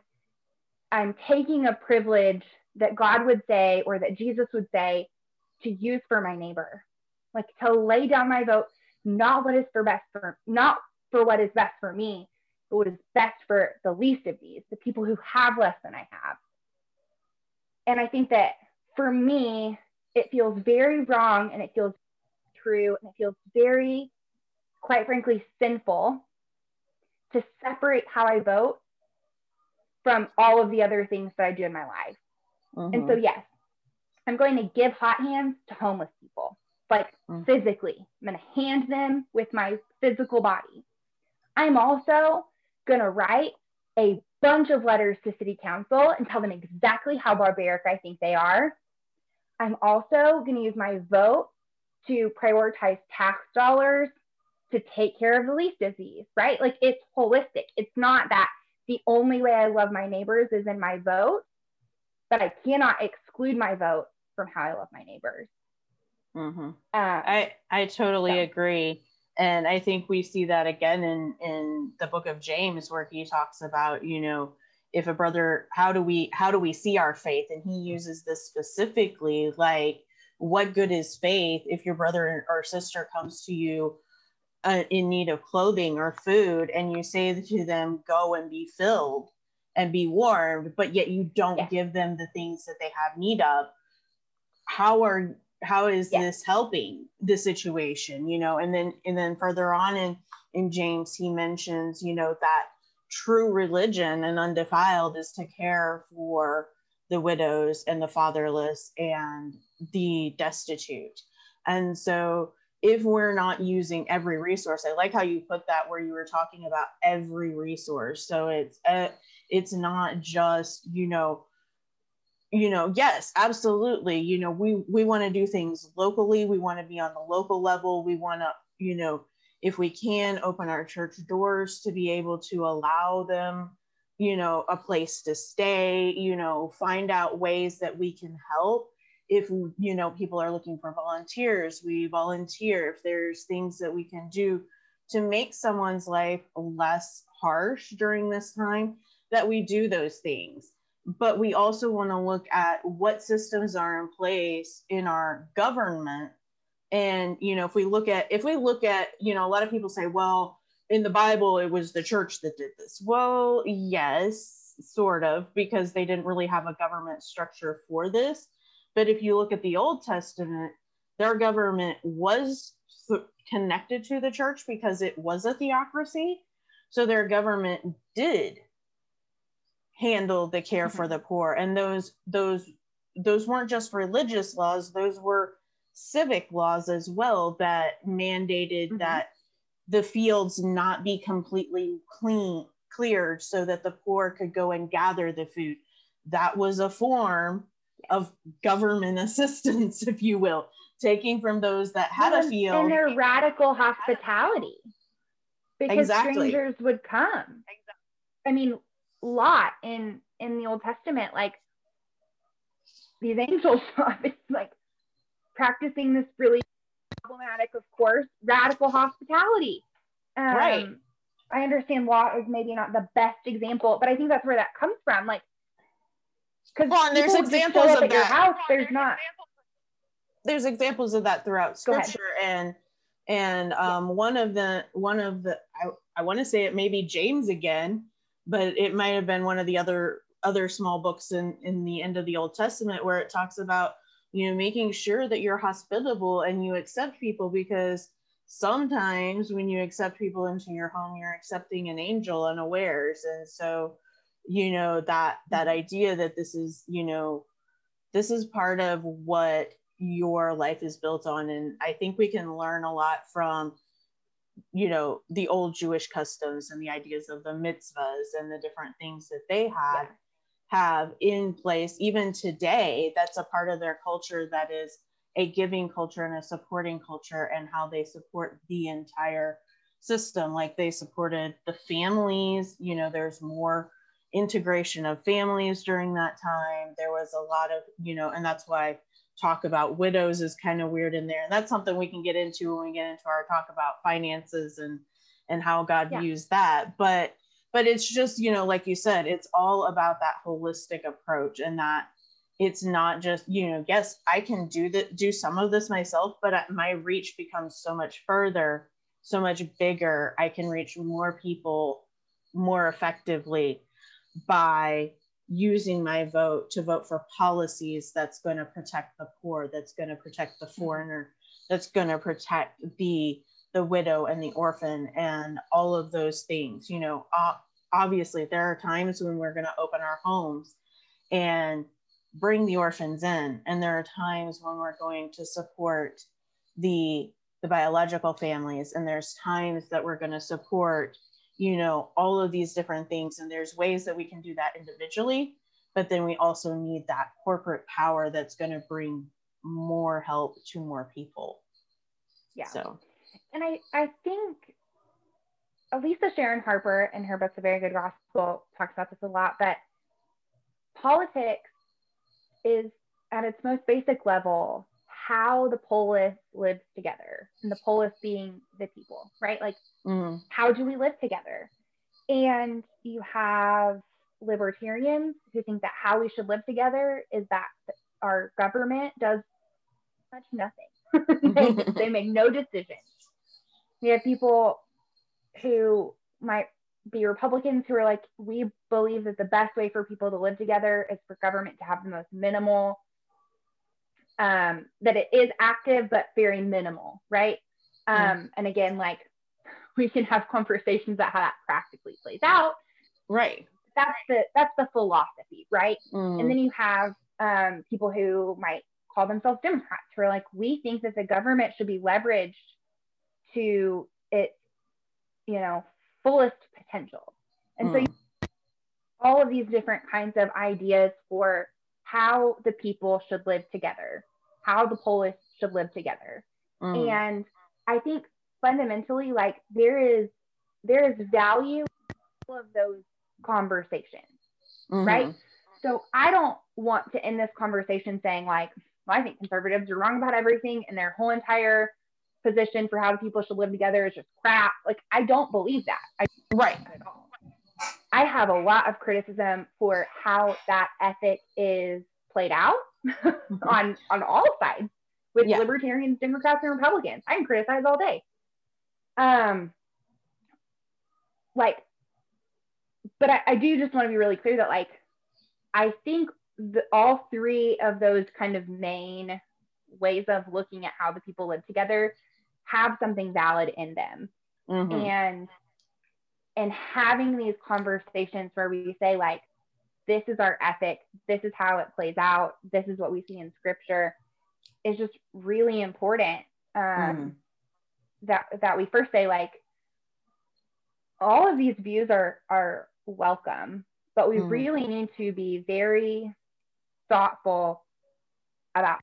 I'm taking a privilege that God would say or that Jesus would say to use for my neighbor. Like to lay down my vote not what is for best for not for what is best for me, but what is best for the least of these, the people who have less than I have. And I think that for me, it feels very wrong and it feels true and it feels very, quite frankly, sinful to separate how I vote from all of the other things that I do in my life. Mm-hmm. And so, mm-hmm. yes, I'm going to give hot hands to homeless people like mm. physically. I'm going to hand them with my physical body. I'm also going to write a bunch of letters to city council and tell them exactly how barbaric I think they are. I'm also going to use my vote to prioritize tax dollars to take care of the least disease, right? Like it's holistic. It's not that the only way I love my neighbors is in my vote, but I cannot exclude my vote from how I love my neighbors. Mm-hmm. Uh, I I totally so. agree, and I think we see that again in in the book of James where he talks about you know if a brother how do we how do we see our faith and he uses this specifically like what good is faith if your brother or sister comes to you uh, in need of clothing or food and you say to them go and be filled and be warmed but yet you don't yeah. give them the things that they have need of how are how is yeah. this helping the situation you know? And then and then further on in in james he mentions you know that true religion and undefiled is to care for the widows and the fatherless and the destitute. And so if we're not using every resource i like how you put that where you were talking about every resource. So it's uh, it's not just you know you know yes absolutely you know we we want to do things locally we want to be on the local level we want to you know if we can open our church doors to be able to allow them you know a place to stay you know find out ways that we can help. If you know people are looking for volunteers we volunteer. If there's things that we can do to make someone's life less harsh during this time that we do those things but we also want to look at what systems are in place in our government. And you know if we look at if we look at you know a lot of people say well in the bible it was the church that did this. Well yes sort of because they didn't really have a government structure for this. But if you look at the old testament their government was connected to the church because it was a theocracy. So their government did handle the care mm-hmm. for the poor and those those those weren't just religious laws those were civic laws as well that mandated mm-hmm. that the fields not be completely clean cleared so that the poor could go and gather the food that was a form of government assistance if you will taking from those that had a field and their radical hospitality because exactly. strangers would come i mean lot in in the old testament like these angels it's like practicing this really problematic, of course, radical hospitality. Um, right. I understand Lot is maybe not the best example, but I think that's where that comes from. Like, because well, there's examples of that. Your house, there's not. There's examples of that throughout Scripture, and and um, yeah. one of the one of the I, I want to say it may be James again, but it might have been one of the other other small books in in the end of the Old Testament where it talks about you know making sure that you're hospitable and you accept people because sometimes when you accept people into your home you're accepting an angel unawares. And so you know that that idea that this is you know this is part of what your life is built on. And i think we can learn a lot from you know the old jewish customs and the ideas of the mitzvahs and the different things that they had yeah have in place even today that's a part of their culture that is a giving culture and a supporting culture and how they support the entire system. Like they supported the families you know there's more integration of families during that time. There was a lot of you know and that's why talk about widows is kind of weird in there and that's something we can get into when we get into our talk about finances and and how god yeah. views that but but it's just you know like you said it's all about that holistic approach and that it's not just you know yes i can do that do some of this myself but my reach becomes so much further so much bigger i can reach more people more effectively by using my vote to vote for policies that's going to protect the poor that's going to protect the mm-hmm. foreigner that's going to protect the the widow and the orphan and all of those things you know obviously there are times when we're going to open our homes and bring the orphans in and there are times when we're going to support the the biological families and there's times that we're going to support you know all of these different things and there's ways that we can do that individually but then we also need that corporate power that's going to bring more help to more people. Yeah. So. And i i think Elisa Sharon Harper in her book, The Very Good Gospel, talks about this a lot, but politics is at its most basic level how the polis lives together, and the polis being the people, right? Like, mm. how do we live together? And you have libertarians who think that how we should live together is that our government does much nothing. they, they make no decisions. We have people who might be Republicans who are like, we believe that the best way for people to live together is for government to have the most minimal, um, that it is active but very minimal, right? Um, And again, like we can have conversations about how that practically plays out. Right. That's the that's the philosophy, right? Mm. And then you have um, people who might call themselves Democrats who are like, we think that the government should be leveraged to its you know, fullest potential. And mm. so hmm. all of these different kinds of ideas for how the people should live together, how the polis should live together. Mm. And I think fundamentally, like there is there is value of those conversations, mm-hmm. right? So I don't want to end this conversation saying like, well, I think conservatives are wrong about everything and their whole entire position for how people should live together is just crap. Like I don't believe that. I right. I have a lot of criticism for how that ethic is played out. On on all sides with yeah. libertarians, Democrats, and Republicans. I can criticize all day. Um, like, but I, I do just want to be really clear that like, I think the, all three of those kind of main ways of looking at how the people live together have something valid in them, mm-hmm. and and having these conversations where we say like, this is our ethic, this is how it plays out, this is what we see in scripture is just really important. Um, mm-hmm. That that we first say like all of these views are are welcome, but we mm-hmm. really need to be very thoughtful about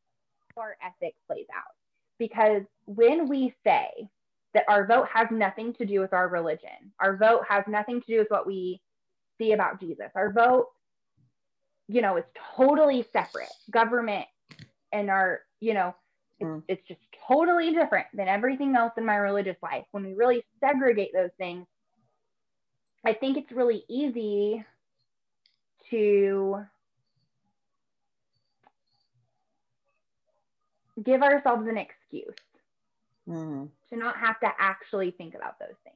how our ethic plays out. Because when we say that our vote has nothing to do with our religion, our vote has nothing to do with what we see about Jesus, our vote, you know, it's totally separate. Government and our you know, mm. it's, it's just totally different than everything else in my religious life. When we really segregate those things, I think it's really easy to give ourselves an excuse mm-hmm. to not have to actually think about those things.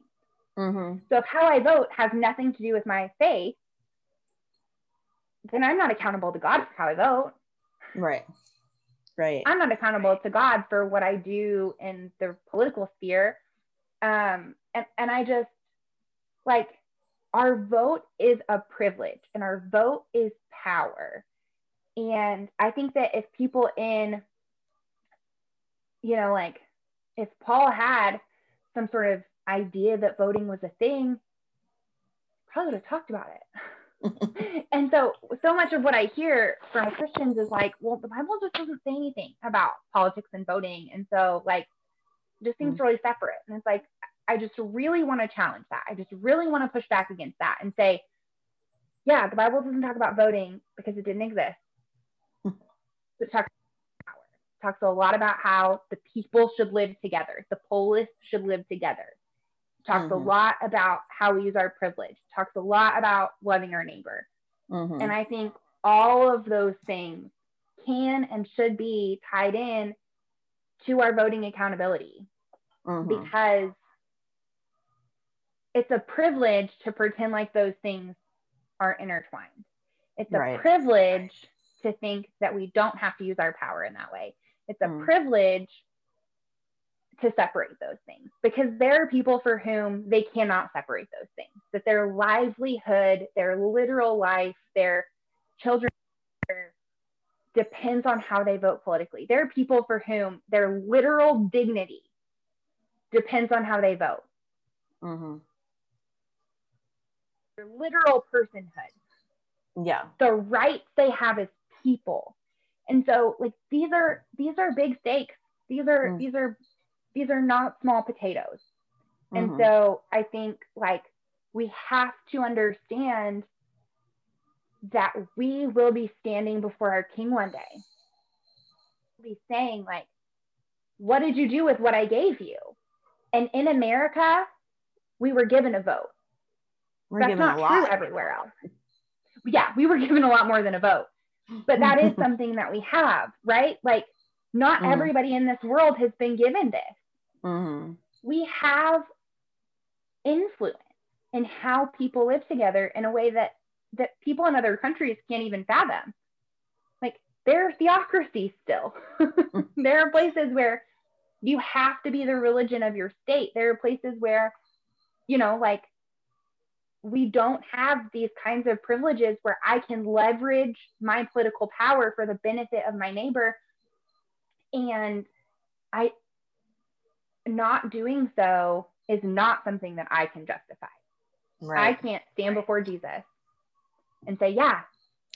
Mm-hmm. So if how I vote has nothing to do with my faith, then I'm not accountable to God for how I vote. Right. Right. I'm not accountable to God for what I do in the political sphere. Um, and, and I just like our vote is a privilege and our vote is power. And I think that if people in, you know, like if Paul had some sort of idea that voting was a thing, probably would have talked about it. and so so much of what I hear from Christians is like, well, the Bible just doesn't say anything about politics and voting. And so like just seems mm-hmm. really separate. And it's like I just really want to challenge that. I just really want to push back against that and say, yeah, the Bible doesn't talk about voting because it didn't exist. it talks power. It talks a lot about how the people should live together, the polis should live together talks mm-hmm. a lot about how we use our privilege, talks a lot about loving our neighbor. Mm-hmm. And I think all of those things can and should be tied in to our voting accountability mm-hmm. because it's a privilege to pretend like those things are intertwined. It's a right. privilege to think that we don't have to use our power in that way. It's a mm. privilege to separate those things because there are people for whom they cannot separate those things, that their livelihood, their literal life, their children depends on how they vote politically. There are people for whom their literal dignity depends on how they vote. Mm-hmm. Their literal personhood. Yeah. The rights they have as people. And so like these are these are big stakes. These are mm. these are these are not small potatoes. And mm-hmm. so I think like we have to understand that we will be standing before our king one day. Be saying like, what did you do with what I gave you? And in America, we were given a vote. We're That's not true everywhere else. Yeah, we were given a lot more than a vote. But that is something that we have, right? Like not mm. everybody in this world has been given this. Mm-hmm. We have influence in how people live together in a way that that people in other countries can't even fathom. Like there are theocracies still. there are places where you have to be the religion of your state. There are places where, you know, like we don't have these kinds of privileges where I can leverage my political power for the benefit of my neighbor. And I not doing so is not something that I can justify. Right. I can't stand before Jesus and say, Yeah,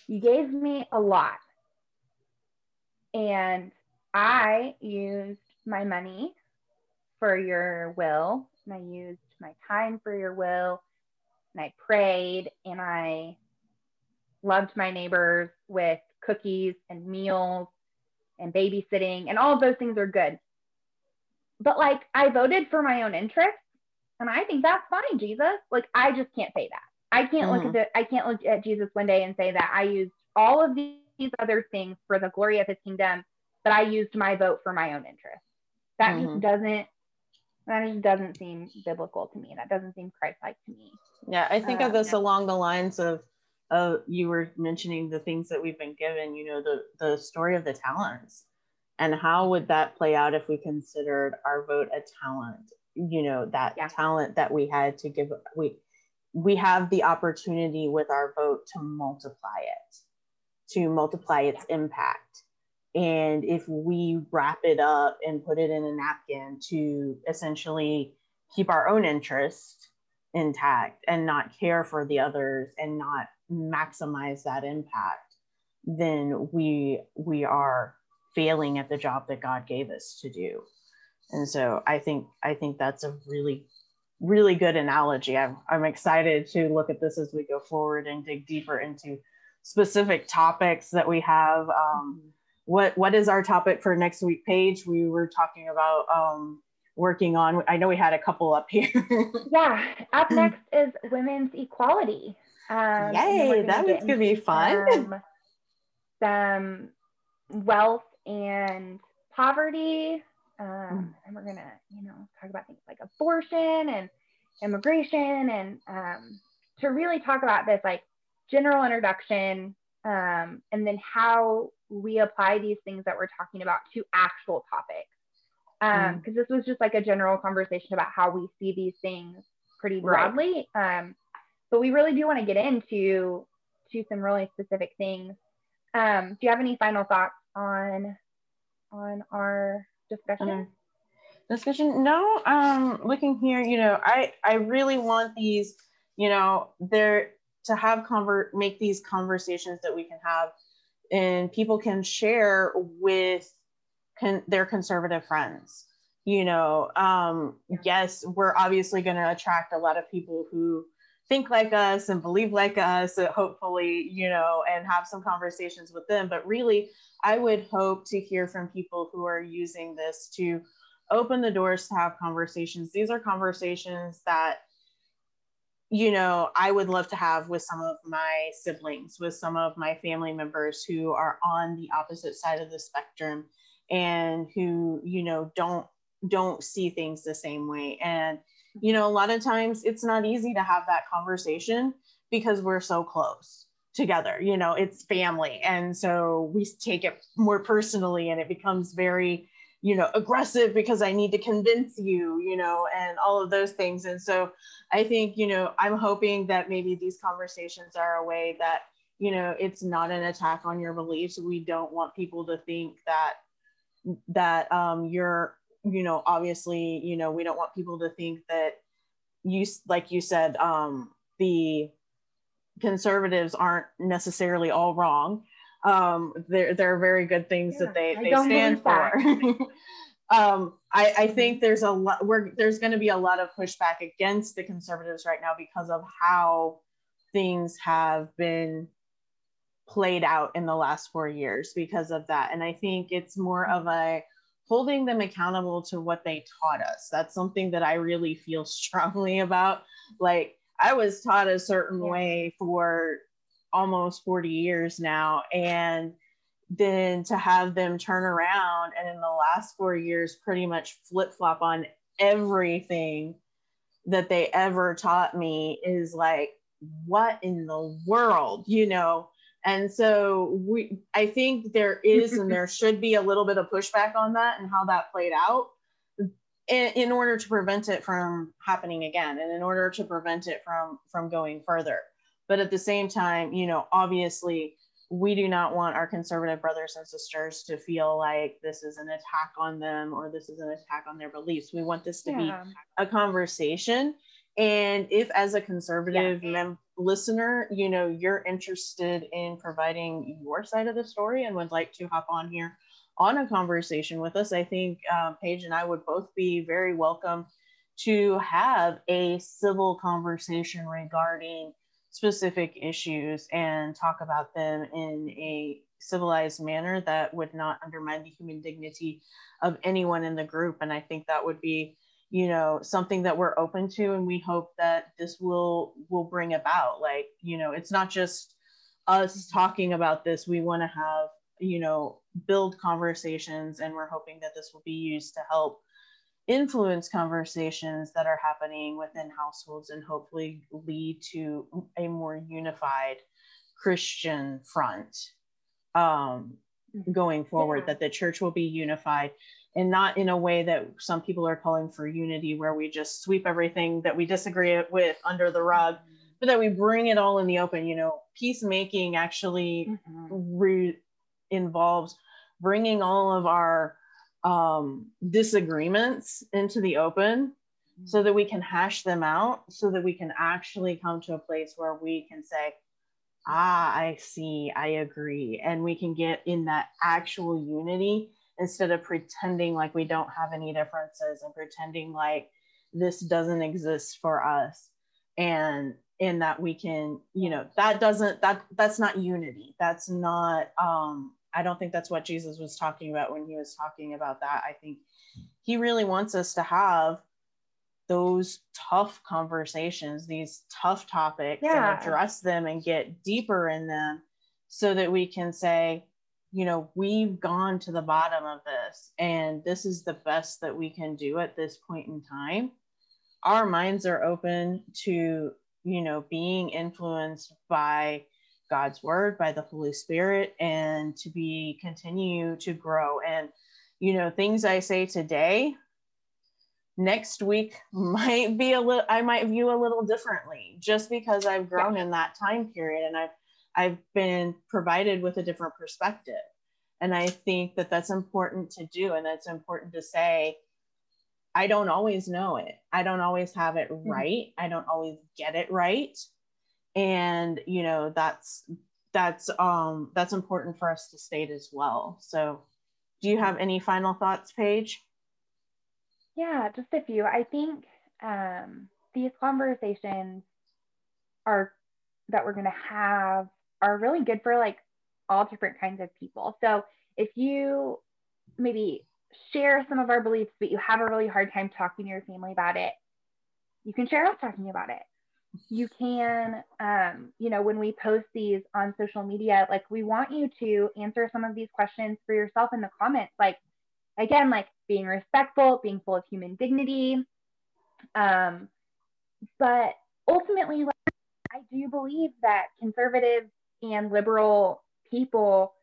you gave me a lot. And I used my money for your will, and I used my time for your will. and I prayed and I loved my neighbors with cookies and meals and babysitting and all of those things are good. But like I voted for my own interests and I think that's fine, Jesus. Like I just can't say that. I can't mm-hmm. look at the I can't look at Jesus one day and say that I used all of these other things for the glory of his kingdom, but I used my vote for my own interest. That mm-hmm. just doesn't that just doesn't seem biblical to me. That doesn't seem Christ-like to me. Yeah, I think of this yeah. along the lines of uh, you were mentioning the things that we've been given, you know, the, the story of the talents. And how would that play out if we considered our vote a talent? You know, that yeah. talent that we had to give, we, we have the opportunity with our vote to multiply it, to multiply its yeah. impact. And if we wrap it up and put it in a napkin to essentially keep our own interest intact and not care for the others and not maximize that impact then we we are failing at the job that god gave us to do. And so i think i think that's a really really good analogy. I'm, I'm excited to look at this as we go forward and dig deeper into specific topics that we have. Um, what what is our topic for next week Paige? We were talking about um, working on i know we had a couple up here. Yeah up next is women's equality. Um, Yay, that was gonna be fun. Some, some wealth and poverty. Um, mm. and we're gonna, you know, talk about things like abortion and immigration and um, to really talk about this like general introduction um, and then how we apply these things that we're talking about to actual topics. Because um, mm. this was just like a general conversation about how we see these things pretty broadly. Right. Um, but we really do want to get into to some really specific things. Um, do you have any final thoughts on on our discussion? Um, discussion? No. Um, looking here, you know, I I really want these, you know, there to have convert make these conversations that we can have, and people can share with con- their conservative friends. You know, um, yes, we're obviously going to attract a lot of people who think like us and believe like us uh, hopefully you know and have some conversations with them. But really i would hope to hear from people who are using this to open the doors to have conversations. These are conversations that you know i would love to have with some of my siblings with some of my family members who are on the opposite side of the spectrum and who you know don't don't see things the same way. And you know a lot of times it's not easy to have that conversation because we're so close together you know it's family. And so we take it more personally and it becomes very you know aggressive because i need to convince you you know and all of those things. And so i think you know i'm hoping that maybe these conversations are a way that you know it's not an attack on your beliefs. We don't want people to think that that um, you're you know, obviously, you know, we don't want people to think that you, like you said, um, the conservatives aren't necessarily all wrong. Um, there, there are very good things yeah, that they, they stand for. um, I, I think there's a lot, we're, there's going to be a lot of pushback against the conservatives right now because of how things have been played out in the last four years because of that. And I think it's more of a, holding them accountable to what they taught us. That's something that I really feel strongly about. Like I was taught a certain yeah. way for almost 40 years now. And then to have them turn around and in the last four years pretty much flip flop on everything that they ever taught me is like, what in the world, you know? And so we, I think there is and there should be a little bit of pushback on that and how that played out in, in, order to prevent it from happening again and in order to prevent it from from going further. But at the same time, you know, obviously we do not want our conservative brothers and sisters to feel like this is an attack on them or this is an attack on their beliefs. We want this to yeah. be a conversation. And if, as a conservative yeah. mem- listener, you know, you're interested in providing your side of the story and would like to hop on here on a conversation with us, I think um, Paige and I would both be very welcome to have a civil conversation regarding specific issues and talk about them in a civilized manner that would not undermine the human dignity of anyone in the group and i think that would be you know something that we're open to and we hope that this will will bring about like you know it's not just us talking about this. We want to have you know build conversations and we're hoping that this will be used to help influence conversations that are happening within households and hopefully lead to a more unified christian front um, going forward yeah. that the church will be unified and not in a way that some people are calling for unity where we just sweep everything that we disagree with under the rug mm-hmm. but that we bring it all in the open you know peacemaking actually mm-hmm. re- involves bringing all of our um, disagreements into the open mm-hmm. so that we can hash them out so that we can actually come to a place where we can say ah i see i agree and we can get in that actual unity instead of pretending like we don't have any differences and pretending like this doesn't exist for us. And in that we can you know that doesn't that that's not unity. That's not um i don't think that's what jesus was talking about when he was talking about that. I think he really wants us to have those tough conversations these tough topics yeah. and address them and get deeper in them so that we can say you know, we've gone to the bottom of this and this is the best that we can do at this point in time. Our minds are open to, you know, being influenced by God's word, by the Holy Spirit, and to be continue to grow. And, you know, things I say today, next week might be a little, I might view a little differently just because I've grown yeah. in that time period and I've I've been provided with a different perspective. And I think that that's important to do. And that's important to say, I don't always know it. I don't always have it mm-hmm. right. I don't always get it right. And, you know, that's, that's, um, that's important for us to state as well. So do you have any final thoughts, Paige? Yeah, just a few. I think um, these conversations are that we're going to have are really good for like all different kinds of people. So if you maybe share some of our beliefs, but you have a really hard time talking to your family about it, you can share us talking about it. You can, um, you know, when we post these on social media, like we want you to answer some of these questions for yourself in the comments. Like, again, like being respectful, being full of human dignity. Um, but ultimately, like, I do believe that conservatives and liberal people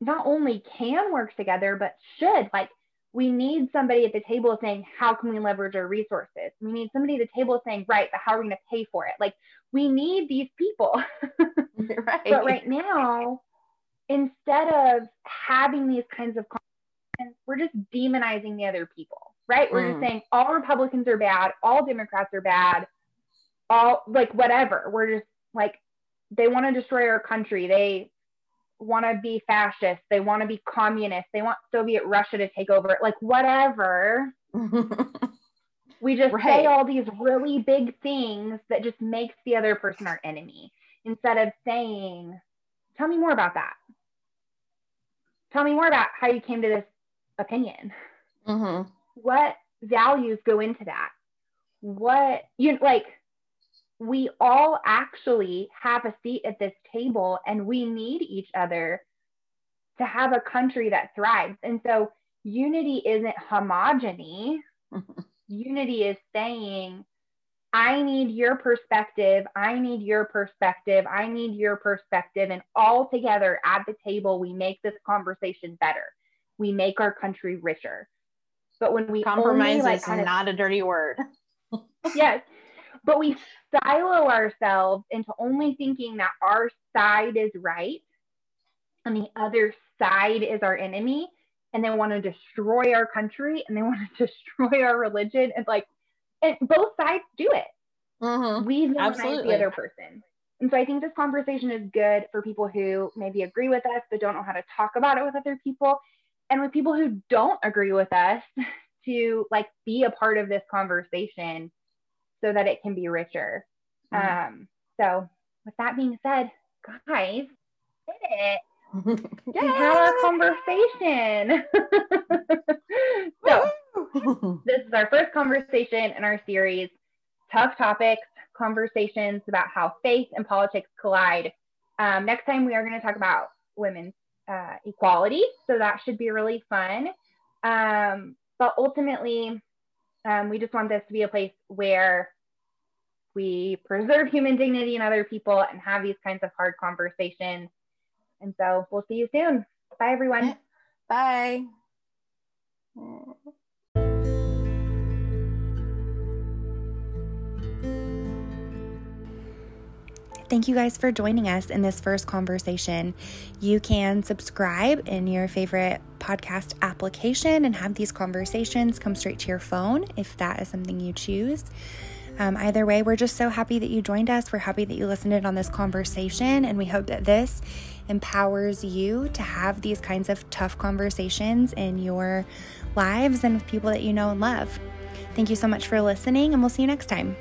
not only can work together, but should. Like, we need somebody at the table saying, How can we leverage our resources? We need somebody at the table saying, Right, but how are we going to pay for it? Like, we need these people. right. But right now, instead of having these kinds of conversations, we're just demonizing the other people, right? We're mm. just saying all Republicans are bad, all Democrats are bad, all like whatever. We're just like they want to destroy our country. They want to be fascist. They want to be communist. They want Soviet Russia to take over. Like whatever. we just right. say all these really big things that just makes the other person our enemy instead of saying, "Tell me more about that. Tell me more about how you came to this opinion. Mm-hmm. What values go into that? What you like?" We all actually have a seat at this table and we need each other to have a country that thrives. And so unity isn't homogeny. unity is saying, I need your perspective. I need your perspective. I need your perspective. And all together at the table, we make this conversation better. We make our country richer. But when we compromise only, like, is not of, a dirty word. yes. But we silo ourselves into only thinking that our side is right and the other side is our enemy and they want to destroy our country and they want to destroy our religion and like and both sides do it. Mm-hmm. we demonize the other person. And so i think this conversation is good for people who maybe agree with us but don't know how to talk about it with other people and with people who don't agree with us to like be a part of this conversation so that it can be richer. Mm-hmm. Um, so with that being said, guys, did it. we had our conversation. so this is our first conversation in our series, Tough Topics, Conversations about how faith and politics collide. Um, next time we are going to talk about women's uh, equality. So that should be really fun. Um, but ultimately, um, we just want this to be a place where we preserve human dignity in other people and have these kinds of hard conversations. And so we'll see you soon. Bye, everyone. Bye. Thank you guys for joining us in this first conversation. You can subscribe in your favorite podcast application and have these conversations come straight to your phone if that is something you choose. Um, either way, we're just so happy that you joined us. We're happy that you listened in on this conversation, and we hope that this empowers you to have these kinds of tough conversations in your lives and with people that you know and love. Thank you so much for listening, and we'll see you next time.